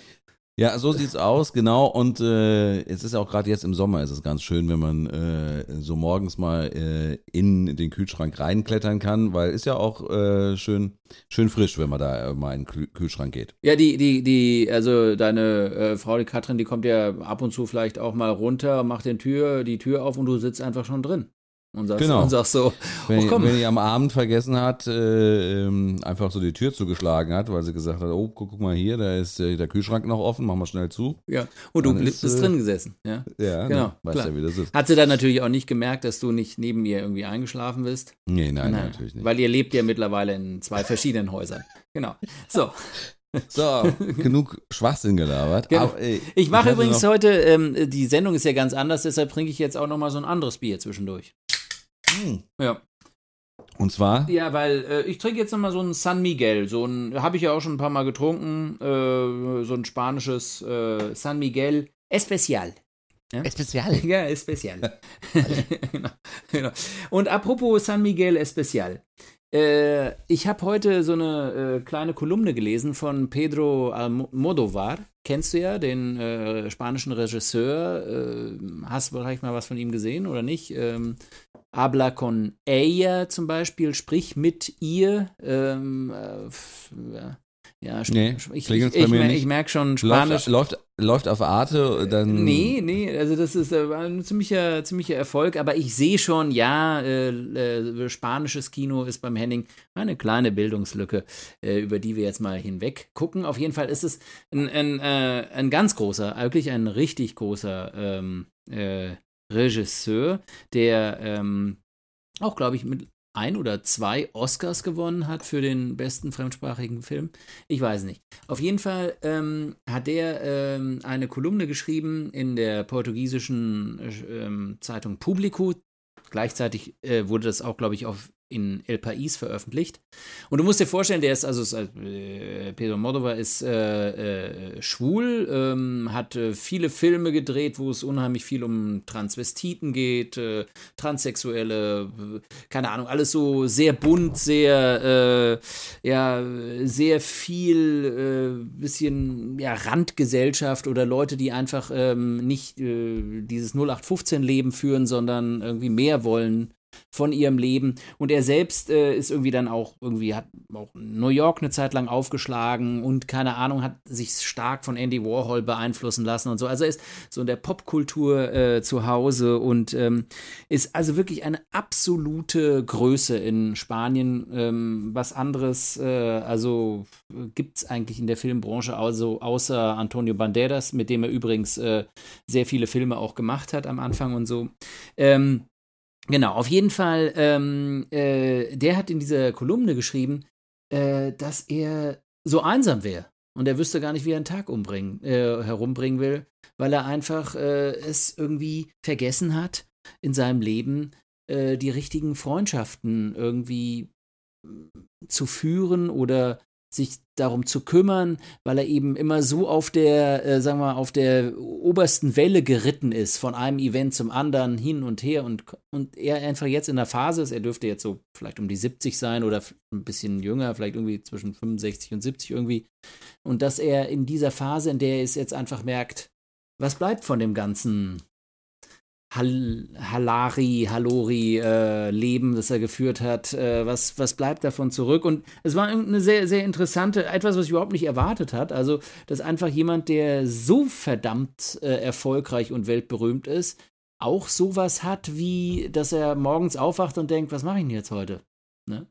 Ja, so sieht's aus, genau. Und äh, es ist auch gerade jetzt im Sommer, ist es ganz schön, wenn man äh, so morgens mal äh, in den Kühlschrank reinklettern kann, weil ist ja auch äh, schön, schön frisch, wenn man da mal in den Kühl- Kühlschrank geht. Ja, die, die, die, also deine äh, Frau, die Katrin, die kommt ja ab und zu vielleicht auch mal runter, macht den Tür, die Tür auf und du sitzt einfach schon drin. Und sagst, Genau. und sagst so, Wenn, oh komm. wenn die am Abend vergessen hat, äh, ähm, einfach so die Tür zugeschlagen hat, weil sie gesagt hat, oh, guck, guck mal hier, da ist äh, der Kühlschrank noch offen, machen wir schnell zu. ja. Und du Dann bist ist, äh, drin gesessen, ja. Ja, Genau, ne? weißt klar. ja, wie das ist. Hat sie dann natürlich auch nicht gemerkt, dass du nicht neben ihr irgendwie eingeschlafen bist? Nee, nein, natürlich nicht. Weil ihr lebt ja mittlerweile in zwei verschiedenen Häusern. Genau. So. So, genug Schwachsinn gelabert. Genau. Aber, ey, Ich mache übrigens heute, ähm, die Sendung ist ja ganz anders, deshalb trinke ich jetzt auch nochmal so ein anderes Bier zwischendurch. Hm. Ja. Und zwar? Ja, weil äh, ich trinke jetzt nochmal so ein San Miguel. So ein, habe ich ja auch schon ein paar Mal getrunken. Äh, so ein spanisches äh, San Miguel Especial. Spezial. Ja, Especial. genau, genau. Und apropos San Miguel Especial. Äh, ich habe heute so eine äh, kleine Kolumne gelesen von Pedro Almodovar. Kennst du ja, den äh, spanischen Regisseur. Hast du vielleicht mal was von ihm gesehen oder nicht? Ähm, Habla con ella zum Beispiel, sprich mit ihr. Ähm, äh, f- ja, Nee, ich, ich, ich, mer- ich merke schon Spanisch. Läuft, läuft, läuft auf Arte, dann. Nee, nee, also das ist äh, ein ziemlicher, ziemlicher Erfolg, aber ich sehe schon, ja, äh, äh, spanisches Kino ist beim Henning eine kleine Bildungslücke, äh, über die wir jetzt mal hinweg gucken. Auf jeden Fall ist es ein, ein, äh, ein ganz großer, wirklich ein richtig großer ähm, äh, Regisseur, der ähm, auch, glaube ich, mit ein oder zwei Oscars gewonnen hat für den besten fremdsprachigen Film. Ich weiß nicht. Auf jeden Fall ähm, hat der ähm, eine Kolumne geschrieben in der portugiesischen äh, Zeitung Publico. Gleichzeitig äh, wurde das auch, glaube ich, auf in El País veröffentlicht. Und du musst dir vorstellen, der ist, also äh, Pedro Moldova ist äh, äh, schwul, ähm, hat äh, viele Filme gedreht, wo es unheimlich viel um Transvestiten geht, äh, Transsexuelle, äh, keine Ahnung, alles so sehr bunt, sehr, ja, sehr viel, bisschen, ja, Randgesellschaft oder Leute, die einfach ähm, nicht dieses 0815-Leben führen, sondern irgendwie mehr wollen von ihrem Leben. Und er selbst äh, ist irgendwie dann auch irgendwie, hat auch New York eine Zeit lang aufgeschlagen und keine Ahnung, hat sich stark von Andy Warhol beeinflussen lassen und so. Also er ist so in der Popkultur äh, zu Hause und ähm, ist also wirklich eine absolute Größe in Spanien. Ähm, was anderes, äh, also gibt es eigentlich in der Filmbranche also außer Antonio Banderas, mit dem er übrigens äh, sehr viele Filme auch gemacht hat am Anfang und so. Ähm, Genau, auf jeden Fall, ähm, äh, der hat in dieser Kolumne geschrieben, äh, dass er so einsam wäre und er wüsste gar nicht, wie er einen Tag umbringen, äh, herumbringen will, weil er einfach äh, es irgendwie vergessen hat, in seinem Leben äh, die richtigen Freundschaften irgendwie zu führen oder sich darum zu kümmern, weil er eben immer so auf der, äh, sagen wir, auf der obersten Welle geritten ist, von einem Event zum anderen hin und her und, und er einfach jetzt in der Phase ist, er dürfte jetzt so vielleicht um die 70 sein oder ein bisschen jünger, vielleicht irgendwie zwischen 65 und 70 irgendwie. Und dass er in dieser Phase, in der er ist, jetzt einfach merkt, was bleibt von dem ganzen Hal Halari, Halori äh, Leben, das er geführt hat. Äh, was, was bleibt davon zurück? Und es war eine sehr, sehr interessante, etwas, was ich überhaupt nicht erwartet hat. Also, dass einfach jemand, der so verdammt äh, erfolgreich und weltberühmt ist, auch sowas hat, wie, dass er morgens aufwacht und denkt, was mache ich denn jetzt heute? Ne?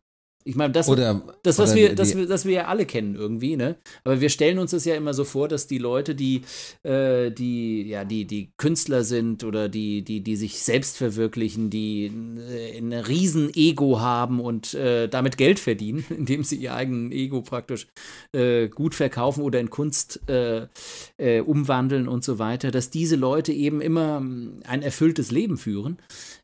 Ich meine, das, oder, das, was wir, das, wir, das wir ja alle kennen irgendwie, ne? Aber wir stellen uns das ja immer so vor, dass die Leute, die, äh, die, ja, die, die Künstler sind oder die, die, die sich selbst verwirklichen, die äh, ein riesen Ego haben und äh, damit Geld verdienen, indem sie ihr eigenes Ego praktisch äh, gut verkaufen oder in Kunst äh, umwandeln und so weiter, dass diese Leute eben immer ein erfülltes Leben führen.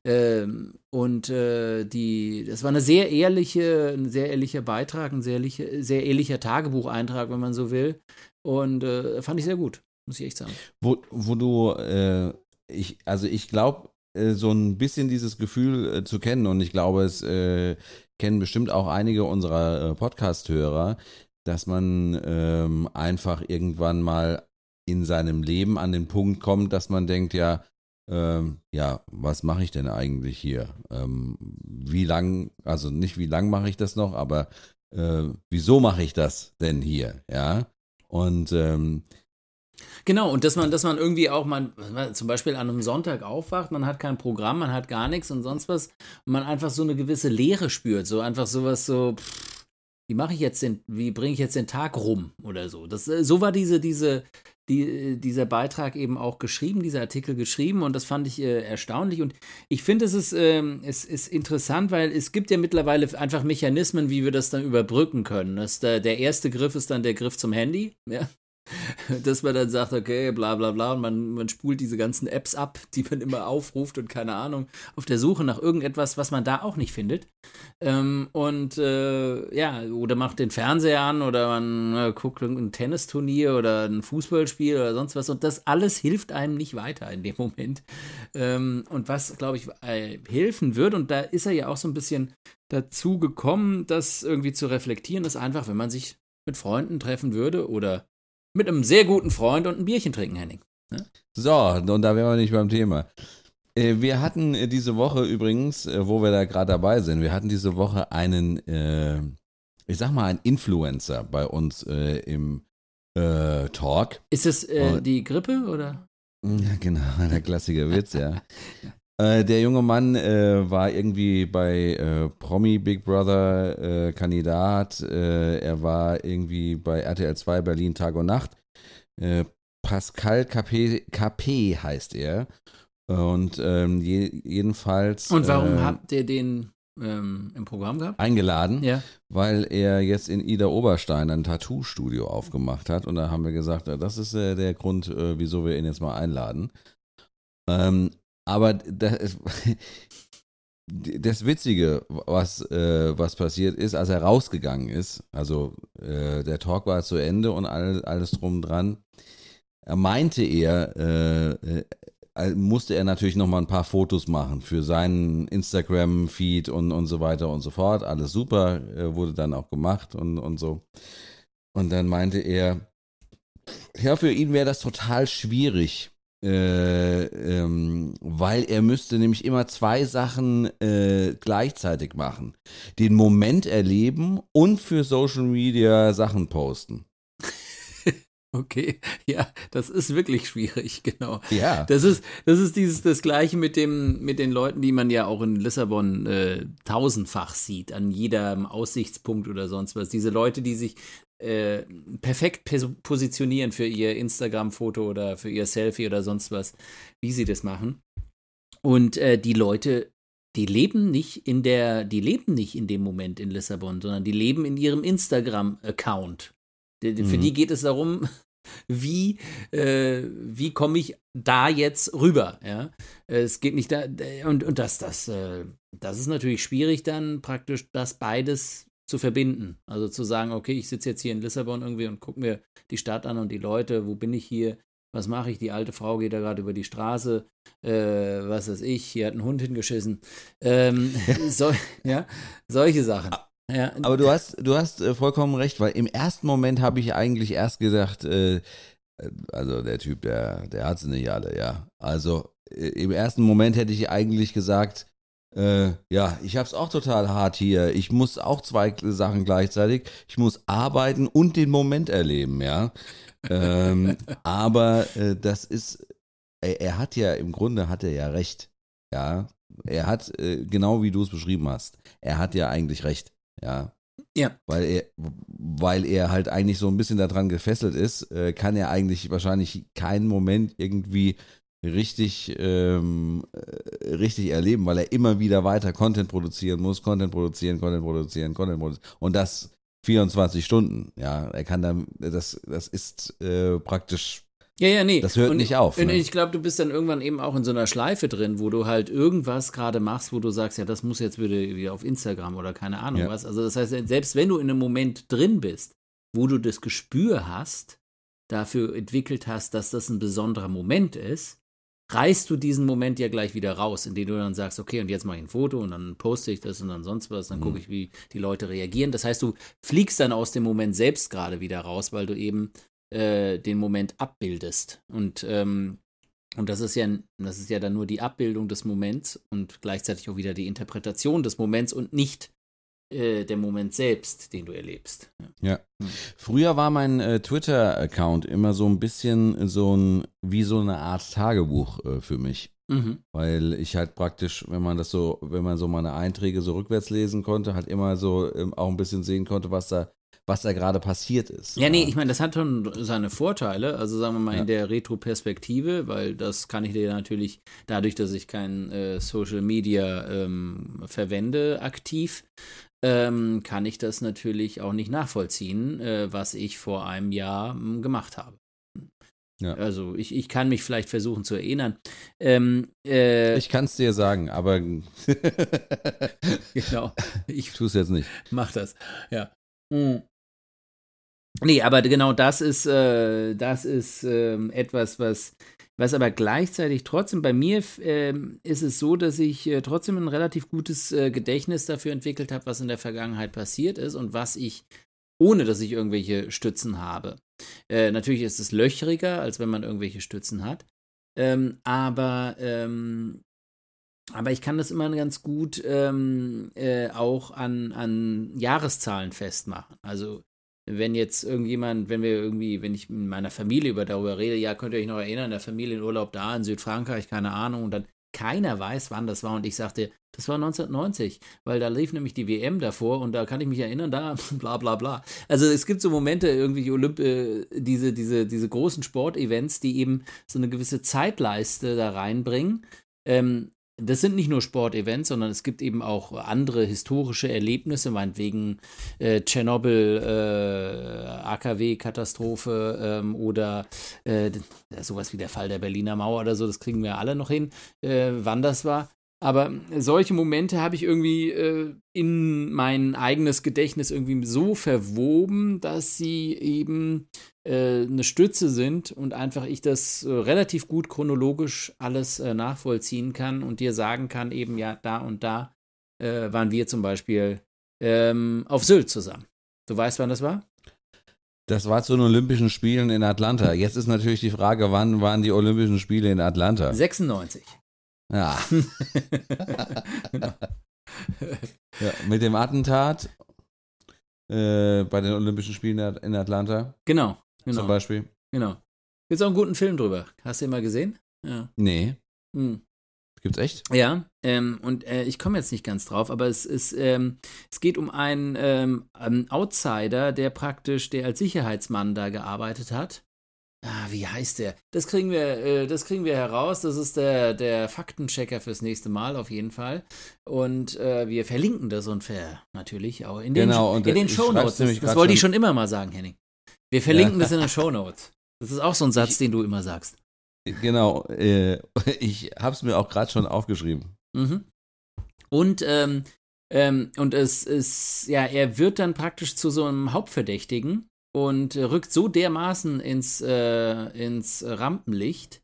Ähm, und äh, die, das war eine sehr ehrliche, ein sehr ehrlicher Beitrag, ein sehr, sehr ehrlicher Tagebucheintrag, wenn man so will. Und äh, fand ich sehr gut, muss ich echt sagen. Wo, wo du, äh, ich, also ich glaube, äh, so ein bisschen dieses Gefühl äh, zu kennen und ich glaube, es äh, kennen bestimmt auch einige unserer Podcast-Hörer, dass man ähm, einfach irgendwann mal in seinem Leben an den Punkt kommt, dass man denkt, ja, ähm, ja, was mache ich denn eigentlich hier? Ähm, wie lang, also nicht wie lang mache ich das noch, aber äh, wieso mache ich das denn hier? Ja, und ähm, Genau, und dass man, dass man irgendwie auch mal zum Beispiel an einem Sonntag aufwacht, man hat kein Programm, man hat gar nichts und sonst was, und man einfach so eine gewisse Leere spürt, so einfach sowas so, pff, wie mache ich jetzt den, wie bringe ich jetzt den Tag rum oder so. Das, äh, so war diese, diese, die, dieser Beitrag eben auch geschrieben, dieser Artikel geschrieben und das fand ich äh, erstaunlich und ich finde, es ist, äh, es ist interessant, weil es gibt ja mittlerweile einfach Mechanismen, wie wir das dann überbrücken können. Das, der, der erste Griff ist dann der Griff zum Handy, ja, dass man dann sagt, okay, bla bla bla, und man, man spult diese ganzen Apps ab, die man immer aufruft und keine Ahnung, auf der Suche nach irgendetwas, was man da auch nicht findet. Ähm, und äh, ja, oder macht den Fernseher an oder man äh, guckt ein Tennisturnier oder ein Fußballspiel oder sonst was. Und das alles hilft einem nicht weiter in dem Moment. Ähm, und was, glaube ich, äh, helfen wird, und da ist er ja auch so ein bisschen dazu gekommen, das irgendwie zu reflektieren, ist einfach, wenn man sich mit Freunden treffen würde oder mit einem sehr guten Freund und ein Bierchen trinken, Henning. Ne? So, und da wären wir nicht beim Thema. Äh, wir hatten äh, diese Woche übrigens, äh, wo wir da gerade dabei sind, wir hatten diese Woche einen, ich sag mal, einen Influencer bei uns im Talk. Ist es die Grippe oder? Ja, genau, der klassische Witz, ja. der junge Mann äh, war irgendwie bei äh, Promi Big Brother äh, Kandidat. er war irgendwie bei RTL 2 Berlin Tag und Nacht. Pascal KP, KP heißt er. Und ähm, je, jedenfalls. Und warum äh, habt ihr den ähm, im Programm gehabt? Eingeladen, ja. weil er jetzt in Ida Oberstein ein Tattoo-Studio aufgemacht hat. Und da haben wir gesagt, das ist äh, der Grund, äh, wieso wir ihn jetzt mal einladen. Ähm, aber das, das Witzige, was, äh, was passiert ist, als er rausgegangen ist, also äh, der Talk war zu Ende und all, alles drum dran, er meinte er, äh, musste er natürlich noch mal ein paar Fotos machen für seinen Instagram-Feed und, und so weiter und so fort. Alles super, äh, wurde dann auch gemacht und, und so. Und dann meinte er, ja, für ihn wäre das total schwierig, äh, ähm, weil er müsste nämlich immer zwei Sachen äh, gleichzeitig machen. Den Moment erleben und für Social Media Sachen posten. Okay, ja, das ist wirklich schwierig, genau. Ja. Das ist, das ist dieses, das Gleiche mit dem, mit den Leuten, die man ja auch in Lissabon äh, tausendfach sieht, an jedem Aussichtspunkt oder sonst was. Diese Leute, die sich äh, perfekt positionieren für ihr Instagram-Foto oder für ihr Selfie oder sonst was, wie sie das machen. Und äh, die Leute, die leben nicht in der, die leben nicht in dem Moment in Lissabon, sondern die leben in ihrem Instagram-Account. Für mhm. die geht es darum, wie, äh, wie komme ich da jetzt rüber? Ja? Es geht nicht da, und, und das, das, äh, das ist natürlich schwierig, dann praktisch das beides zu verbinden. Also zu sagen, okay, ich sitze jetzt hier in Lissabon irgendwie und gucke mir die Stadt an und die Leute, wo bin ich hier? Was mache ich? Die alte Frau geht da gerade über die Straße, äh, was weiß ich, hier hat ein Hund hingeschissen. Ähm, so, ja, solche Sachen. Ja. Aber du hast, du hast äh, vollkommen recht, weil im ersten Moment habe ich eigentlich erst gedacht, äh, also der Typ, der, der hat sie nicht alle, ja. Also äh, im ersten Moment hätte ich eigentlich gesagt, äh, ja, ich habe es auch total hart hier. Ich muss auch zwei Sachen gleichzeitig. Ich muss arbeiten und den Moment erleben, ja. ähm, aber äh, das ist, er, er, hat ja im Grunde hat er ja recht, ja. Er hat äh, genau wie du es beschrieben hast. Er hat ja eigentlich recht. Ja. Ja. Weil er, weil er halt eigentlich so ein bisschen daran gefesselt ist, äh, kann er eigentlich wahrscheinlich keinen Moment irgendwie richtig, ähm, äh, richtig erleben, weil er immer wieder weiter Content produzieren muss, Content produzieren, Content produzieren, Content produzieren. Und das 24 Stunden. Ja, er kann dann, das, das ist äh, praktisch ja, ja, nee. Das hört und, nicht auf. Und ne? ich glaube, du bist dann irgendwann eben auch in so einer Schleife drin, wo du halt irgendwas gerade machst, wo du sagst, ja, das muss jetzt wieder, wieder auf Instagram oder keine Ahnung ja. was. Also das heißt, selbst wenn du in einem Moment drin bist, wo du das Gespür hast, dafür entwickelt hast, dass das ein besonderer Moment ist, reißt du diesen Moment ja gleich wieder raus, indem du dann sagst, okay, und jetzt mache ich ein Foto und dann poste ich das und dann sonst was, dann mhm. gucke ich, wie die Leute reagieren. Das heißt, du fliegst dann aus dem Moment selbst gerade wieder raus, weil du eben äh, den Moment abbildest. Und, ähm, und das ist ja, das ist ja dann nur die Abbildung des Moments und gleichzeitig auch wieder die Interpretation des Moments und nicht äh, der Moment selbst, den du erlebst. Ja. ja. Früher war mein äh, Twitter-Account immer so ein bisschen so ein, wie so eine Art Tagebuch äh, für mich. Mhm. Weil ich halt praktisch, wenn man das so, wenn man so meine Einträge so rückwärts lesen konnte, halt immer so ähm, auch ein bisschen sehen konnte, was da was da gerade passiert ist. Ja, nee, ich meine, das hat schon seine Vorteile, also sagen wir mal ja. in der Retro-Perspektive, weil das kann ich dir natürlich, dadurch, dass ich kein äh, Social Media ähm, verwende aktiv, ähm, kann ich das natürlich auch nicht nachvollziehen, äh, was ich vor einem Jahr ähm, gemacht habe. Ja. Also ich, ich kann mich vielleicht versuchen zu erinnern. Ähm, äh, ich kann es dir sagen, aber genau. Ich tue es jetzt nicht. Mach das. Ja. Hm. Nee, aber genau das ist, äh, das ist ähm, etwas, was, was aber gleichzeitig trotzdem bei mir äh, ist es so, dass ich äh, trotzdem ein relativ gutes äh, Gedächtnis dafür entwickelt habe, was in der Vergangenheit passiert ist und was ich, ohne dass ich irgendwelche Stützen habe. Äh, natürlich ist es löchriger, als wenn man irgendwelche Stützen hat. Ähm, aber ähm, aber ich kann das immer ganz gut ähm, äh, auch an, an Jahreszahlen festmachen. Also wenn jetzt irgendjemand, wenn wir irgendwie, wenn ich mit meiner Familie über darüber rede, ja, könnt ihr euch noch erinnern, der Familienurlaub da in Südfrankreich, keine Ahnung, und dann keiner weiß, wann das war. Und ich sagte, das war 1990, weil da lief nämlich die WM davor und da kann ich mich erinnern, da bla bla bla. Also es gibt so Momente, irgendwie Olymp äh, diese, diese, diese großen Sportevents, die eben so eine gewisse Zeitleiste da reinbringen. Ähm, das sind nicht nur Sportevents, sondern es gibt eben auch andere historische Erlebnisse, meinetwegen äh, Tschernobyl, äh, AKW-Katastrophe ähm, oder äh, sowas wie der Fall der Berliner Mauer oder so, das kriegen wir alle noch hin, äh, wann das war. Aber solche Momente habe ich irgendwie äh, in mein eigenes Gedächtnis irgendwie so verwoben, dass sie eben äh, eine Stütze sind und einfach ich das äh, relativ gut chronologisch alles äh, nachvollziehen kann und dir sagen kann, eben ja, da und da äh, waren wir zum Beispiel ähm, auf Sylt zusammen. Du weißt, wann das war? Das war zu den Olympischen Spielen in Atlanta. Jetzt ist natürlich die Frage, wann waren die Olympischen Spiele in Atlanta? 96. Ja. ja mit dem Attentat äh, bei den Olympischen Spielen in Atlanta Genau, genau. zum Beispiel. Genau. Gibt's auch einen guten Film drüber. Hast du den mal gesehen? Ja. Nee, Hm. gibt's echt? Ja, ähm, und äh, ich komme jetzt nicht ganz drauf, aber es ist, ähm, es geht um einen ähm, einen Outsider, der praktisch, der als Sicherheitsmann da gearbeitet hat. Ah, wie heißt der? Das kriegen wir, äh, das kriegen wir heraus. Das ist der, der Faktenchecker fürs nächste Mal auf jeden Fall. Und äh, wir verlinken das und ver natürlich auch in den, Genau, und in den ich Shownotes. Das, das wollte ich schon- immer mal sagen, Henning. Wir verlinken das in den Shownotes. Das ist auch so ein Satz, den du immer sagst. Genau, äh, ich hab's mir auch gerade schon aufgeschrieben. Mhm. Und, ähm, ähm, und es ist, ja, er wird dann praktisch zu so einem Hauptverdächtigen und äh, rückt so dermaßen ins, äh, ins Rampenlicht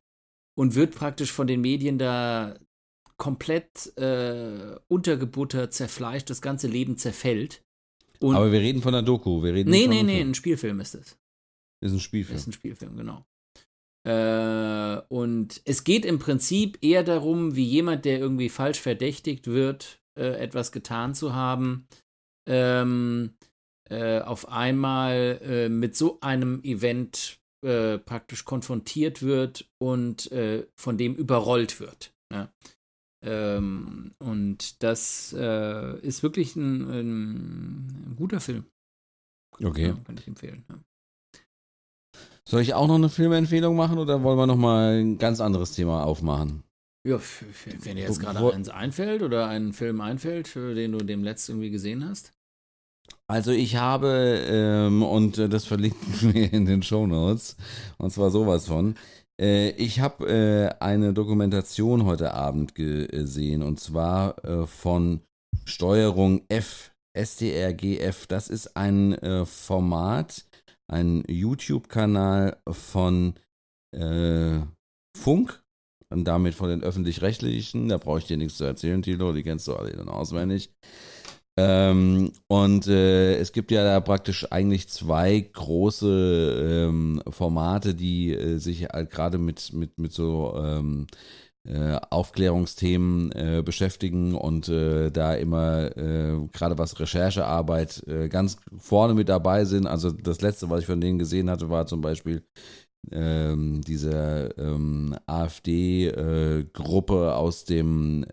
und wird praktisch von den Medien da komplett äh, untergebuttert, zerfleischt, das ganze Leben zerfällt. Und Aber wir reden von der Doku. Wir reden nee, nee, nee, ein Spielfilm ist es. Ist ein Spielfilm. Ist ein Spielfilm, genau. Äh, und es geht im Prinzip eher darum, wie jemand, der irgendwie falsch verdächtigt wird, äh, etwas getan zu haben, ähm, äh, auf einmal äh, mit so einem Event äh, praktisch konfrontiert wird und äh, von dem überrollt wird. Ja. Ähm, und das ist wirklich ein, ein, ein guter Film. Okay. Ja, kann ich empfehlen. Ja. Soll ich auch noch eine Filmempfehlung machen oder wollen wir noch mal ein ganz anderes Thema aufmachen? Ja, wenn dir jetzt gerade eins einfällt oder ein Film einfällt, den du demnächst irgendwie gesehen hast. Also ich habe, ähm, und äh, das verlinken wir in den Show Notes, und zwar sowas von, äh, ich habe äh, eine Dokumentation heute Abend gesehen, und zwar äh, von Steuerung F, SDRGF. Das ist ein äh, Format, ein YouTube-Kanal von äh, Funk, und damit von den Öffentlich-Rechtlichen. Da brauche ich dir nichts zu erzählen, Tilo, die kennst du alle dann auswendig. Ähm, und äh, es gibt ja da praktisch eigentlich zwei große ähm, Formate, die äh, sich halt gerade mit, mit, mit so ähm, äh, Aufklärungsthemen äh, beschäftigen und äh, da immer äh, gerade was Recherchearbeit ganz vorne mit dabei sind. Also das letzte, was ich von denen gesehen hatte, war zum Beispiel ähm, diese ähm, AfD-Gruppe aus dem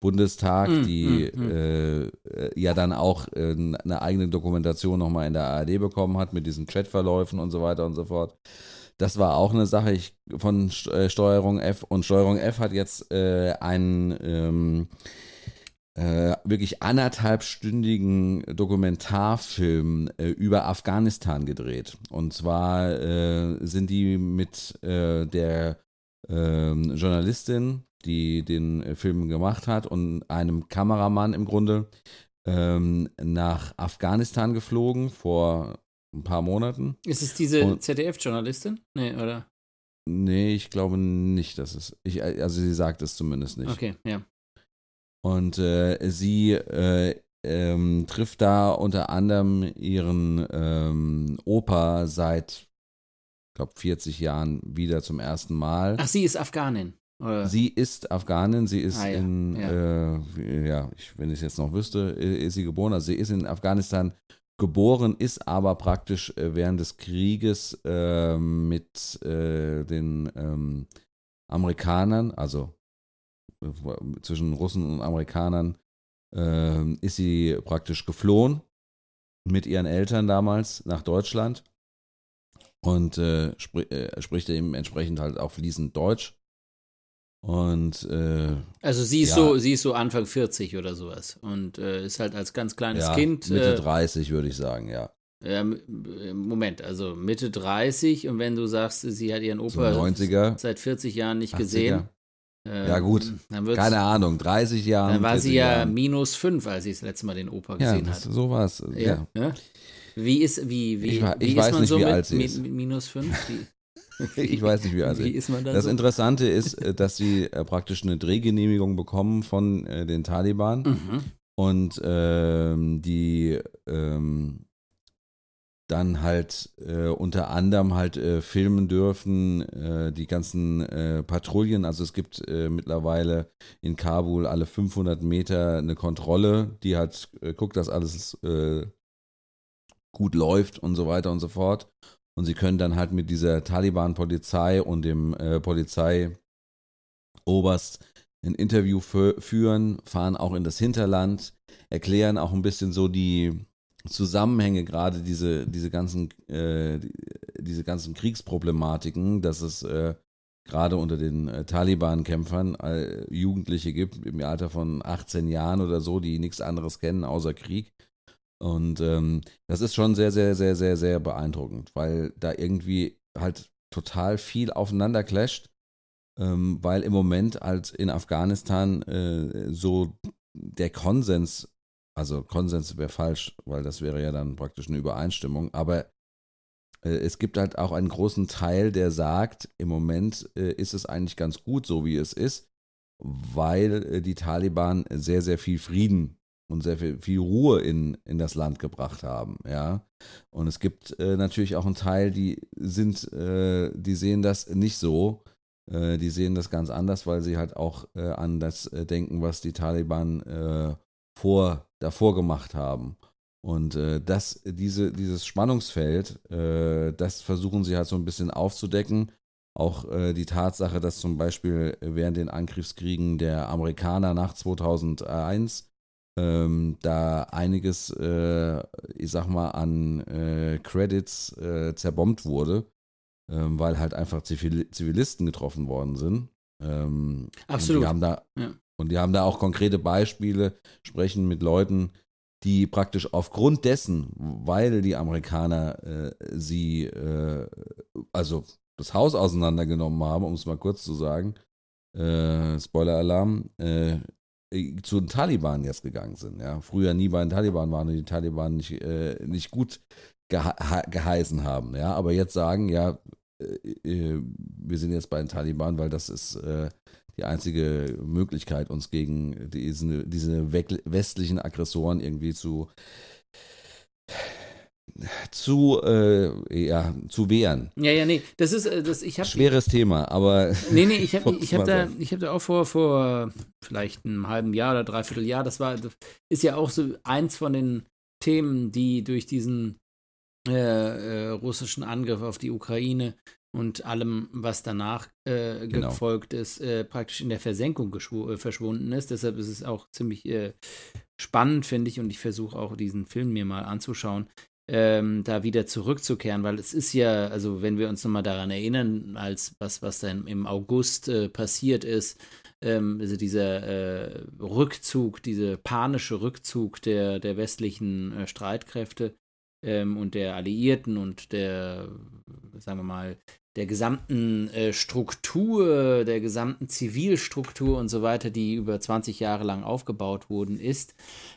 Bundestag, Mm, die mm, mm. Äh, ja dann auch äh, eine eigene Dokumentation nochmal in der ARD bekommen hat mit diesen Chatverläufen und so weiter und so fort. Das war auch eine Sache ich, von äh, Steuerung F und Steuerung F hat jetzt äh, einen ähm, äh, wirklich anderthalbstündigen Dokumentarfilm über Afghanistan gedreht. Und zwar sind die mit der ähm, Journalistin, die den äh, Film gemacht hat, und einem Kameramann im Grunde ähm, nach Afghanistan geflogen vor ein paar Monaten. Ist es diese ZDF-Journalistin? Nee, oder? Nee, ich glaube nicht, dass es. Ich, also sie sagt es zumindest nicht. Okay, ja. Und äh, sie äh, ähm, trifft da unter anderem ihren ähm, Opa seit, ich glaube, 40 Jahren wieder zum ersten Mal. Ach, sie ist Afghanin. Oder? Sie ist Afghanin, sie ist Ah, ja, in, ja, äh, ja ich, wenn ich es jetzt noch wüsste, ist sie geboren. Also sie ist in Afghanistan geboren, ist aber praktisch äh, während des Krieges äh, mit äh, den ähm, Amerikanern, also äh, zwischen Russen und Amerikanern, äh, ist sie praktisch geflohen mit ihren Eltern damals nach Deutschland und äh, spri äh, spricht eben entsprechend halt auch fließend Deutsch. Und äh, also sie ist Ja. so, sie ist so Anfang 40 oder sowas und äh, ist halt als ganz kleines ja, Kind. Mitte äh, 30 würde ich sagen, ja. ähm, äh, Moment, also Mitte 30 und wenn du sagst, sie hat ihren So Opa 90er. seit 40 Jahren nicht 80er. gesehen. äh, Ja, gut. Dann, wird's, Keine Ahnung, 30 Jahre. dann war 40 sie ja Jahren. minus 5, als sie das letzte Mal den Opa Ja, gesehen das, hat. so war es. Ja. Ja. Wie ist, wie, wie, Ich wa- wie ich ist weiß man nicht, so wie mit alt sie ist. mi- minus 5? Ich weiß nicht, wie alt Wie ist. man da Das so? Interessante ist, äh, dass sie äh, praktisch eine Drehgenehmigung bekommen von äh, den Taliban Mhm. und ähm, die ähm, dann halt äh, unter anderem halt äh, filmen dürfen, äh, die ganzen Patrouillen. Also es gibt mittlerweile in Kabul alle 500 Meter eine Kontrolle, die halt guckt, dass alles gut läuft und so weiter und so fort. Und sie können dann halt mit dieser Taliban-Polizei und dem Polizeioberst ein Interview führen, fahren auch in das Hinterland, erklären auch ein bisschen so die Zusammenhänge, gerade diese, diese ganzen, äh, diese ganzen Kriegsproblematiken, dass es äh, gerade unter den äh, Taliban-Kämpfern äh, Jugendliche gibt im Alter von 18 Jahren oder so, die nichts anderes kennen außer Krieg. Und ähm, das ist schon sehr, sehr, sehr, sehr, sehr beeindruckend, weil da irgendwie halt total viel aufeinander clasht, ähm, weil im Moment halt in Afghanistan äh, so der Konsens also Konsens wäre falsch, weil das wäre ja dann praktisch eine Übereinstimmung. Aber äh, es gibt halt auch einen großen Teil, der sagt, im Moment äh, ist es eigentlich ganz gut, so wie es ist, weil äh, die Taliban sehr, sehr viel Frieden und sehr viel, viel Ruhe in, in das Land gebracht haben, ja. Und es gibt äh, natürlich auch einen Teil, die sind, äh, die sehen das nicht so. Äh, die sehen das ganz anders, weil sie halt auch an das denken, was die Taliban vor, davor gemacht haben. Und äh, das, diese, dieses Spannungsfeld, äh, das versuchen sie halt so ein bisschen aufzudecken. Auch äh, die Tatsache, dass zum Beispiel während den Angriffskriegen der Amerikaner nach 2001 ähm, da einiges, äh, ich sag mal, an äh, Credits äh, zerbombt wurde, ähm, weil halt einfach Zivil Zivilisten getroffen worden sind. Ähm, Absolut. Und die haben da, ja. Und die haben da auch konkrete Beispiele, sprechen mit Leuten, die praktisch aufgrund dessen, weil die Amerikaner äh, sie, äh, also das Haus auseinandergenommen haben, um es mal kurz zu sagen, äh, Spoiler-Alarm, äh, zu den Taliban jetzt gegangen sind. Ja. Früher nie bei den Taliban waren und die Taliban nicht, äh, nicht gut gehe geheißen haben. Ja. Aber jetzt sagen, ja, äh, wir sind jetzt bei den Taliban, weil das ist die einzige Möglichkeit, uns gegen diese, diese westlichen Aggressoren irgendwie zu zu äh, ja zu wehren. Ja, ja, nee, das ist äh, das ich habe schweres Thema, aber Nee, nee, ich habe ich habe da ich habe da auch vor vor vielleicht einem halben Jahr oder dreiviertel Jahr, das war das ist ja auch so eins von den Themen, die durch diesen äh, äh, russischen Angriff auf die Ukraine und allem, was danach äh, genau. gefolgt ist, äh, praktisch in der Versenkung äh, verschwunden ist. Deshalb ist es auch ziemlich äh, spannend, finde ich, und ich versuche auch diesen Film mir mal anzuschauen, ähm, da wieder zurückzukehren, weil es ist ja, also wenn wir uns nochmal daran erinnern, als was, was dann im August äh, passiert ist, ähm, also dieser äh, Rückzug, dieser panische Rückzug der, der westlichen Streitkräfte, ähm, und der Alliierten und der, sagen wir mal, der gesamten äh, Struktur, der gesamten Zivilstruktur und so weiter, die über 20 Jahre lang aufgebaut worden ist,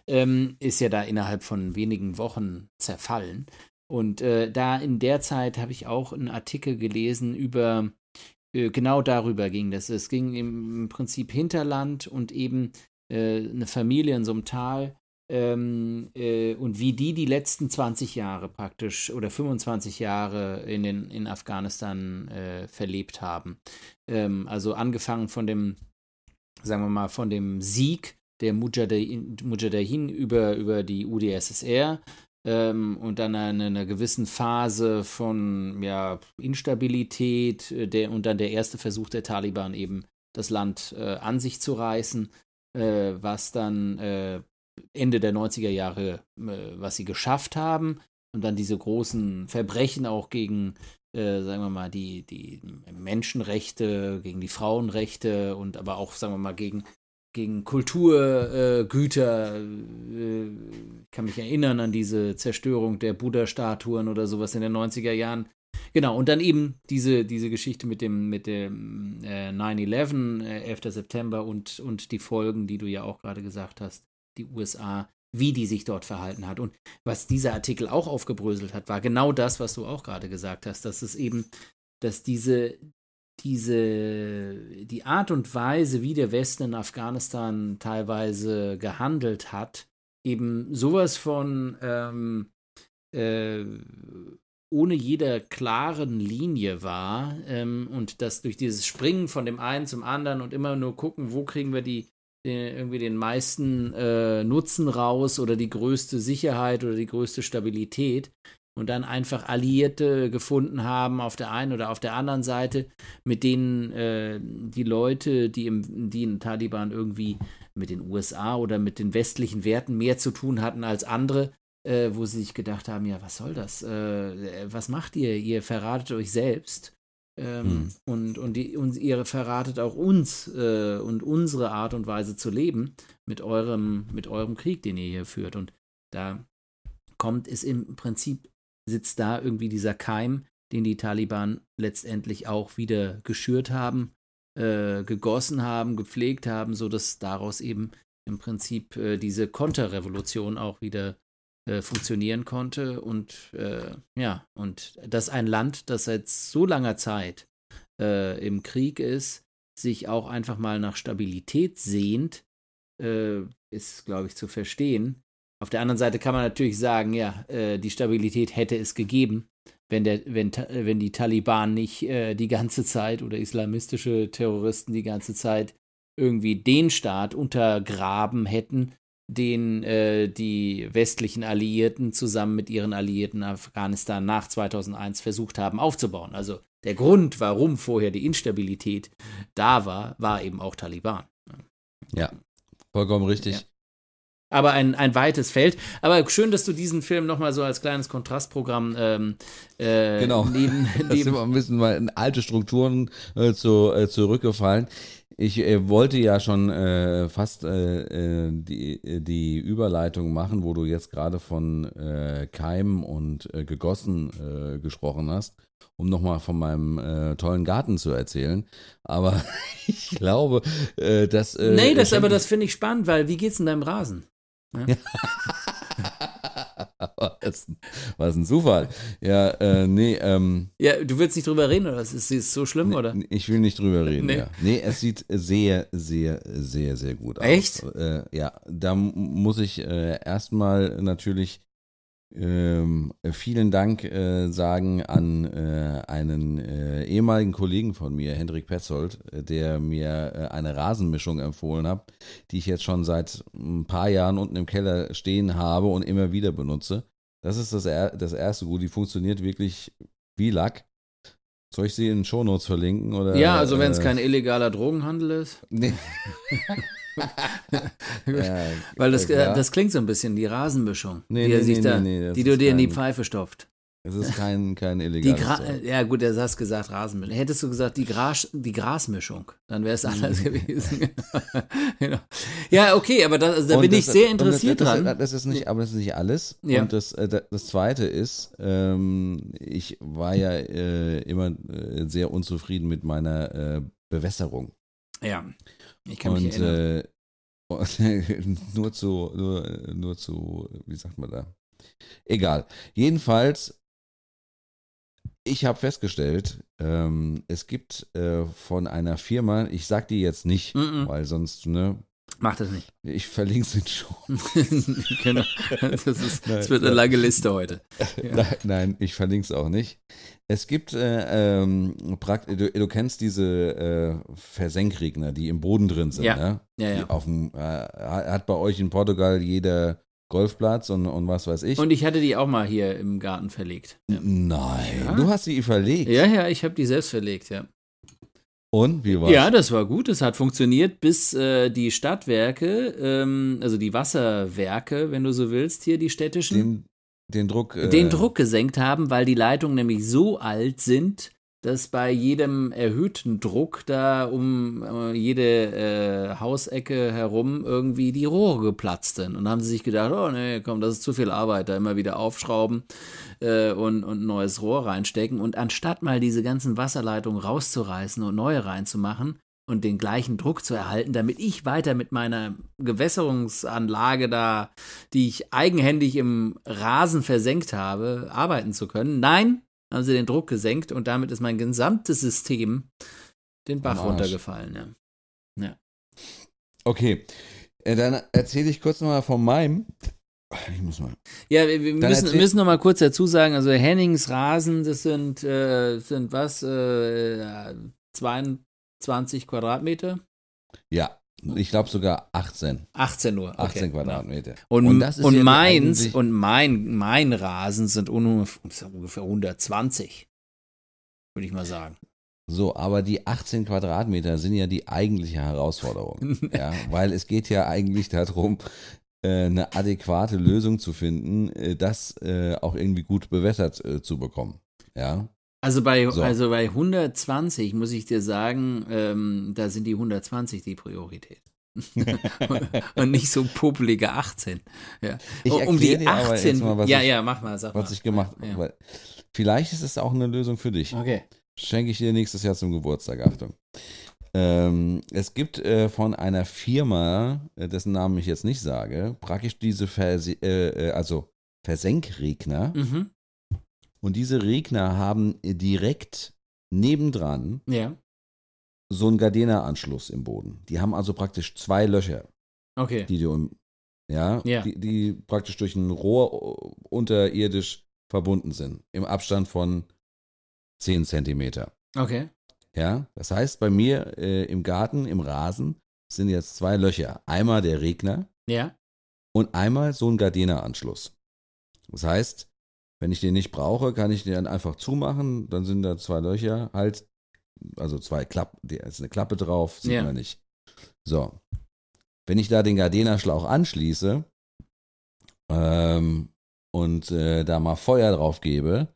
ähm, ist ja da innerhalb von wenigen Wochen zerfallen. Und äh, da in der Zeit habe ich auch einen Artikel gelesen über, äh, genau darüber ging das. Es ging im Prinzip Hinterland und eben äh, eine Familie in so einem Tal, ähm, äh, und wie die die letzten 20 Jahre praktisch oder 25 Jahre in, den, in Afghanistan äh, verlebt haben. Ähm, also angefangen von dem, sagen wir mal, von dem Sieg der Mujahideen über, über die UdSSR ähm, und dann eine, einer gewissen Phase von ja, Instabilität äh, der, und dann der erste Versuch der Taliban eben das Land äh, an sich zu reißen, äh, was dann äh, Ende der 90er Jahre, äh, was sie geschafft haben und dann diese großen Verbrechen auch gegen, äh, sagen wir mal, die, die Menschenrechte, gegen die Frauenrechte und aber auch, sagen wir mal, gegen, gegen Kulturgüter. Äh, ich kann mich erinnern an diese Zerstörung der Buddha-Statuen oder sowas in den 90er Jahren. Genau, und dann eben diese, diese Geschichte mit dem, mit dem äh, 9-11, äh, 11. September und, und die Folgen, die du ja auch gerade gesagt hast, die USA, wie die sich dort verhalten hat. Und was dieser Artikel auch aufgebröselt hat, war genau das, was du auch gerade gesagt hast, dass es eben, dass diese, diese, die Art und Weise, wie der Westen in Afghanistan teilweise gehandelt hat, eben sowas von, ähm, äh, ohne jeder klaren Linie war ähm, und das durch dieses Springen von dem einen zum anderen und immer nur gucken, wo kriegen wir die, den, irgendwie den meisten äh, Nutzen raus oder die größte Sicherheit oder die größte Stabilität und dann einfach Alliierte gefunden haben auf der einen oder auf der anderen Seite, mit denen äh, die Leute, die im, die in Taliban irgendwie mit den USA oder mit den westlichen Werten mehr zu tun hatten als andere, äh, wo sie sich gedacht haben, ja, was soll das? Äh, was macht ihr? Ihr verratet euch selbst. Ähm, hm. und, und, die, und ihr verratet auch uns äh, und unsere Art und Weise zu leben mit eurem, mit eurem Krieg, den ihr hier führt. Und da kommt es im Prinzip, sitzt da irgendwie dieser Keim, den die Taliban letztendlich auch wieder geschürt haben, äh, gegossen haben, gepflegt haben, sodass daraus eben im Prinzip äh, diese Konterrevolution auch wieder äh, funktionieren konnte und äh, ja, und dass ein Land, das seit so langer Zeit äh, im Krieg ist, sich auch einfach mal nach Stabilität sehnt, äh, ist, glaube ich, zu verstehen. Auf der anderen Seite kann man natürlich sagen, ja, äh, die Stabilität hätte es gegeben, wenn, der, wenn, wenn die Taliban nicht die ganze Zeit oder islamistische Terroristen die ganze Zeit irgendwie den Staat untergraben hätten, den äh, die westlichen Alliierten zusammen mit ihren Alliierten Afghanistan nach 2001 versucht haben aufzubauen. Also der Grund, warum vorher die Instabilität da war, war eben auch Taliban. Ja, vollkommen richtig. Ja. Aber ein, ein weites Feld. Aber schön, dass du diesen Film nochmal so als kleines Kontrastprogramm ähm, äh, genau. neben, neben da sind wir ein bisschen mal in alte Strukturen äh, zu, äh, zurückgefallen. Ich äh, wollte ja schon äh, fast äh, äh die, äh, die Überleitung machen, wo du jetzt gerade von äh, Keim und gegossen gesprochen hast, um nochmal von meinem tollen Garten zu erzählen. Aber ich glaube, dass. nee, das, aber das finde ich spannend, weil wie geht's in deinem Rasen? Ja? was, was ein Zufall. Ja, äh, nee, ähm, Ja, du willst nicht drüber reden, oder? Ist es so schlimm, nee, oder? Ich will nicht drüber reden, nee. ja. Nee, es sieht sehr, sehr, sehr, sehr gut aus. Echt? Äh, ja, da muss ich äh, erstmal natürlich ähm, vielen Dank äh, sagen an äh, einen äh, ehemaligen Kollegen von mir, Hendrik Petzold, der mir äh, eine Rasenmischung empfohlen hat, die ich jetzt schon seit ein paar Jahren unten im Keller stehen habe und immer wieder benutze. Das ist das, er das erste Gut. Die funktioniert wirklich wie Lack. Soll ich sie in den Shownotes verlinken? Oder, ja, also wenn es äh, kein illegaler Drogenhandel ist. Nee. Weil das, ja. das klingt so ein bisschen, die Rasenmischung, nee, die, nee, nee, da, die du dir in die Pfeife stopft. Es ist kein, kein illegales Ja gut, er hast gesagt Rasenmischung. Hättest du gesagt die, Gras, die Grasmischung, dann wäre es anders gewesen. genau. Ja, okay, aber das, da und bin das, ich sehr interessiert das, dran. Das, das, ist nicht, aber das ist nicht alles. Ja. Und das, äh, das Zweite ist, ähm, ich war ja äh, immer äh, sehr unzufrieden mit meiner äh, Bewässerung. Ja. Ich kann und, mich erinnern. Äh, nur zu, nur, nur zu, wie sagt man da? Egal. Jedenfalls, ich habe festgestellt, ähm, es gibt äh, von einer Firma, ich sag die jetzt nicht, mm -mm. weil sonst, ne, Mach das nicht. Ich verlinke es schon. genau. Das, ist, das, wird eine lange Liste heute. Ja. Nein, nein, ich verlinke es auch nicht. Es gibt, äh, ähm, du, du, kennst diese äh, Versenkregner, die im Boden drin sind. Ja. Ne? Ja, ja. Auf dem, äh, hat bei euch in Portugal jeder Golfplatz und, und was weiß ich. Und ich hatte die auch mal hier im Garten verlegt. Ja. Nein, du hast sie verlegt. Ja, ja, ich habe die selbst verlegt, ja. Und wie war's? Ja, das war gut. Es hat funktioniert, bis äh, die Stadtwerke, ähm, also die Wasserwerke, wenn du so willst, hier die städtischen, den, den Druck, äh, den Druck gesenkt haben, weil die Leitungen nämlich so alt sind, dass bei jedem erhöhten Druck da um äh, jede äh, Hausecke herum irgendwie die Rohre geplatzt sind. Und haben sie sich gedacht, oh nee, komm, das ist zu viel Arbeit, da immer wieder aufschrauben äh, und, und ein neues Rohr reinstecken. Und anstatt mal diese ganzen Wasserleitungen rauszureißen und neue reinzumachen, und den gleichen Druck zu erhalten, damit ich weiter mit meiner Gewässerungsanlage da, die ich eigenhändig im Rasen versenkt habe, arbeiten zu können. Nein, haben sie den Druck gesenkt und damit ist mein gesamtes System den Bach runtergefallen. Ja. ja. Okay, äh, dann erzähle ich kurz mal von meinem. Ich muss mal. Ja, wir, wir müssen, müssen noch mal kurz dazu sagen, also Hennings Rasen, das sind, äh, sind was, äh, 22 Quadratmeter? Ja, ich glaube sogar 18. 18 nur. Okay, 18 ja. Quadratmeter. Und, Und und, das ist die meins und mein, mein Rasen sind ungefähr ungefähr 120, würde ich mal sagen. So, aber die 18 Quadratmeter sind ja die eigentliche Herausforderung. ja, weil es geht ja eigentlich darum, äh, eine adäquate Lösung zu finden, äh, das äh, auch irgendwie gut bewässert zu bekommen. Ja, Also bei, So. also bei 120 muss ich dir sagen, ähm, da sind die 120 die Priorität. und nicht so popelige 18. Ja. Ich um die erklär dir aber 18. jetzt mal, was ja, ich- ja, mach mal, sag was mal. ich gemacht habe. Ja. Vielleicht ist es auch eine Lösung für dich. Okay. Schenke ich dir nächstes Jahr zum Geburtstag, Achtung. Ähm, es gibt äh, von einer Firma, äh, dessen Namen ich jetzt nicht sage, praktisch diese Verse äh, äh, also Versenkregner. Mhm. Und diese Regner haben direkt nebendran Ja, so einen Gardena-Anschluss im Boden. Die haben also praktisch zwei Löcher, okay. die du im, ja, Ja. Die, die praktisch durch ein Rohr äh, unterirdisch verbunden sind, im Abstand von 10 Zentimeter. Okay. Ja, das heißt, bei mir äh, im Garten, im Rasen, sind jetzt zwei Löcher. Einmal der Regner Ja. und einmal so ein Gardena-Anschluss. Das heißt, wenn ich den nicht brauche, kann ich den einfach zumachen. Dann sind da zwei Löcher halt, also zwei Klappen, da ist eine Klappe drauf, sieht Ja. man nicht. So. Wenn ich da den Gardena-Schlauch anschließe ähm, und äh, da mal Feuer drauf gebe,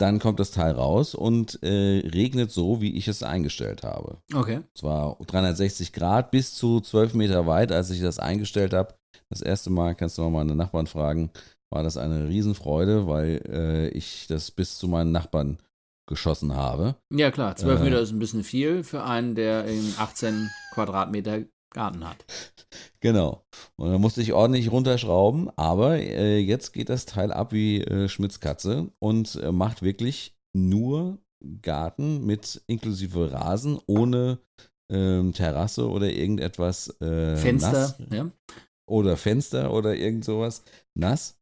dann kommt das Teil raus und äh, regnet so, wie ich es eingestellt habe. Okay. Zwar 360 Grad bis zu 12 Meter weit, als ich das eingestellt habe. Das erste Mal, kannst du mal meine Nachbarn fragen, war das eine Riesenfreude, weil äh, ich das bis zu meinen Nachbarn geschossen habe. Ja, klar. 12 Äh. Meter ist ein bisschen viel für einen, der eben 18 Quadratmeter Garten hat. Genau. Und da musste ich ordentlich runterschrauben, aber äh, jetzt geht das Teil ab wie äh, Schmitz Katze und äh, macht wirklich nur Garten mit inklusive Rasen, ohne ähm, Terrasse oder irgendetwas äh, Fenster. nass. Ja. oder Fenster oder irgend sowas nass.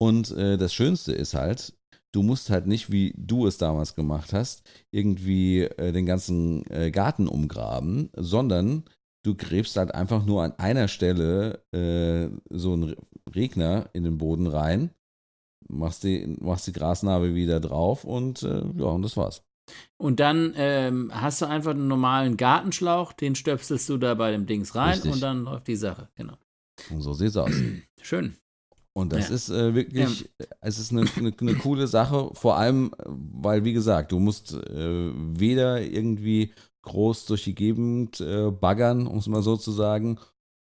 Und äh, das Schönste ist halt, du musst halt nicht, wie du es damals gemacht hast, irgendwie äh, den ganzen äh, Garten umgraben, sondern du gräbst halt einfach nur an einer Stelle äh, so einen Regner in den Boden rein, machst die, machst die Grasnarbe wieder drauf und äh, ja, und das war's. Und dann ähm, hast du einfach einen normalen Gartenschlauch, den stöpselst du da bei dem Dings rein Richtig. und dann läuft die Sache. Genau. Und so sieht's aus. Schön. Und das Ja. ist äh, wirklich, es ist eine, eine, eine coole Sache, vor allem, äh, weil, wie gesagt, du musst äh, weder irgendwie groß durch die Gegend äh, baggern, um es mal so zu sagen,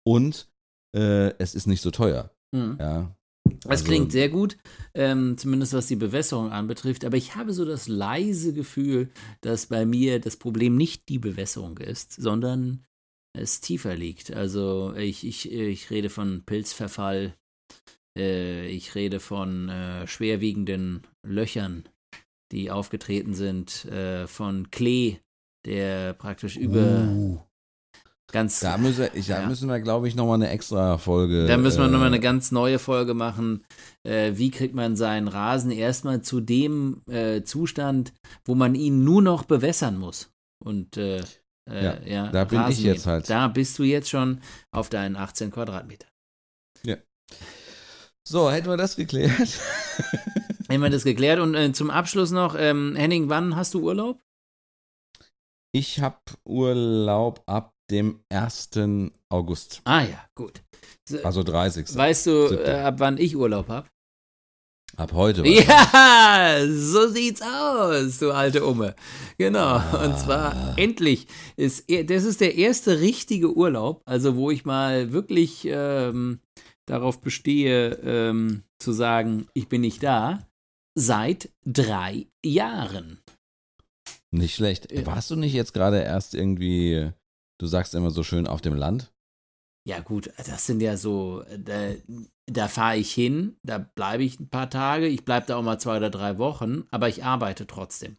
und äh, es ist nicht so teuer. Mhm. Ja. Das Also- klingt sehr gut, ähm, zumindest was die Bewässerung anbetrifft. Aber ich habe so das leise Gefühl, dass bei mir das Problem nicht die Bewässerung ist, sondern es tiefer liegt. Also ich, ich, ich rede von Pilzverfall, äh, ich rede von äh, schwerwiegenden Löchern, die aufgetreten sind, äh, von Klee, der praktisch über Uh, ganz da, müsse, ich, da Ja. müssen wir, glaube ich, nochmal eine extra Folge. Da müssen wir äh, nochmal eine ganz neue Folge machen. Äh, wie kriegt man seinen Rasen erstmal zu dem äh, Zustand, wo man ihn nur noch bewässern muss? Und äh, äh, Ja, ja, da bin ich Rasen jetzt mähen. halt. Da bist du jetzt schon auf deinen 18 Quadratmeter. So, hätten wir das geklärt. Haben wir das geklärt? Und äh, zum Abschluss noch, ähm, Henning, wann hast du Urlaub? Ich habe Urlaub ab dem 1. August, Ah ja, gut. So, also 30. weißt du, äh, ab wann ich Urlaub habe? Ab heute. Ja, so sieht's aus, du alte Umme. Genau. Ah. Und zwar endlich ist das ist der erste richtige Urlaub, also wo ich mal wirklich ähm, darauf bestehe, ähm, zu sagen, ich bin nicht da, seit drei Jahren. Nicht schlecht. Ja. Warst du nicht jetzt gerade erst irgendwie, du sagst immer so schön auf dem Land? Ja gut, das sind ja so, da, da fahre ich hin, da bleibe ich ein paar Tage, ich bleibe da auch mal zwei oder drei Wochen, aber ich arbeite trotzdem.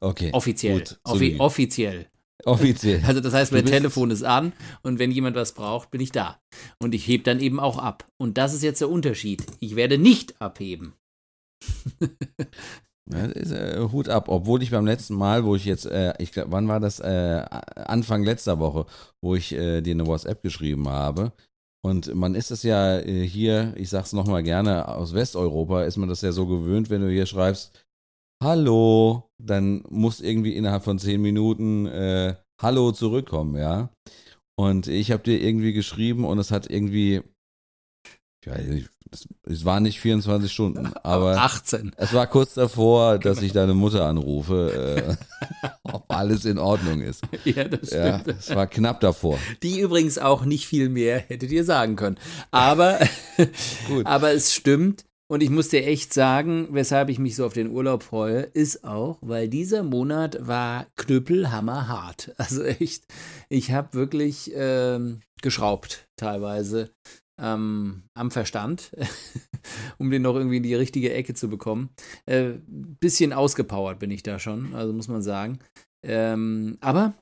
Okay. Offiziell. Gut, Offi offiziell. Offiziell. Also das heißt, mein Telefon ist an und wenn jemand was braucht, bin ich da. Und ich heb dann eben auch ab. Und das ist jetzt der Unterschied. Ich werde nicht abheben. Ja, ist, äh, Hut ab, obwohl ich beim letzten Mal, wo ich jetzt, äh, ich glaube, wann war das? Äh, Anfang letzter Woche, wo ich äh, dir eine WhatsApp geschrieben habe. Und man ist es ja äh, hier, ich sag's nochmal gerne, aus Westeuropa ist man das ja so gewöhnt, wenn du hier schreibst, Hallo, dann muss irgendwie innerhalb von zehn Minuten äh, Hallo zurückkommen, ja. Und ich habe dir irgendwie geschrieben und es hat irgendwie, ja, es, es war nicht 24 Stunden, aber 18. es war kurz davor, dass ich deine Mutter anrufe, äh, ob alles in Ordnung ist. Ja, das Ja, stimmt. es war knapp davor. Die übrigens auch nicht viel mehr hättet ihr sagen können. Aber, Gut. aber es stimmt. Und ich muss dir echt sagen, weshalb ich mich so auf den Urlaub freue, ist auch, weil dieser Monat war knüppelhammerhart. Also echt, ich habe wirklich ähm, geschraubt teilweise ähm, am Verstand, um den noch irgendwie in die richtige Ecke zu bekommen. Äh, bisschen ausgepowert bin ich da schon, also muss man sagen. Ähm, aber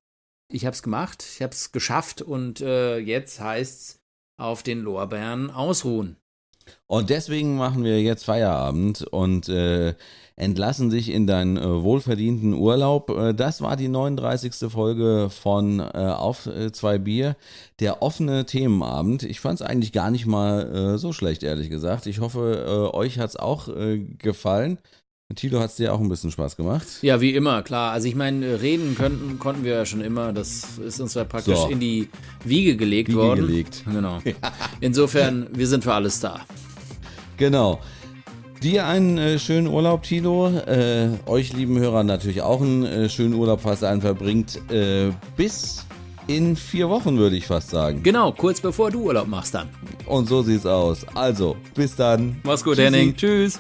ich habe es gemacht, ich habe es geschafft und äh, jetzt heißt es auf den Lorbeeren ausruhen. Und deswegen machen wir jetzt Feierabend und äh, entlassen dich in deinen äh, wohlverdienten Urlaub. Äh, das war die 39. Folge von äh, Auf äh, zwei Bier, der offene Themenabend. Ich fand es eigentlich gar nicht mal äh, so schlecht, ehrlich gesagt. Ich hoffe, euch hat es auch gefallen. Tilo, hat es dir auch ein bisschen Spaß gemacht? Ja, wie immer, klar. Also ich meine, reden könnten, konnten wir ja schon immer. Das ist uns ja praktisch So. in die Wiege gelegt Wiege worden. gelegt. Genau. Insofern, wir sind für alles da. Genau. Dir einen äh, schönen Urlaub, Tilo. Äh, euch lieben Hörern natürlich auch einen äh, schönen Urlaub, falls ihr einen verbringt. Äh, bis in vier Wochen, würde ich fast sagen. Genau, kurz bevor du Urlaub machst dann. Und so sieht's aus. Also, bis dann. Mach's gut, Tschüssi. Henning. Tschüss.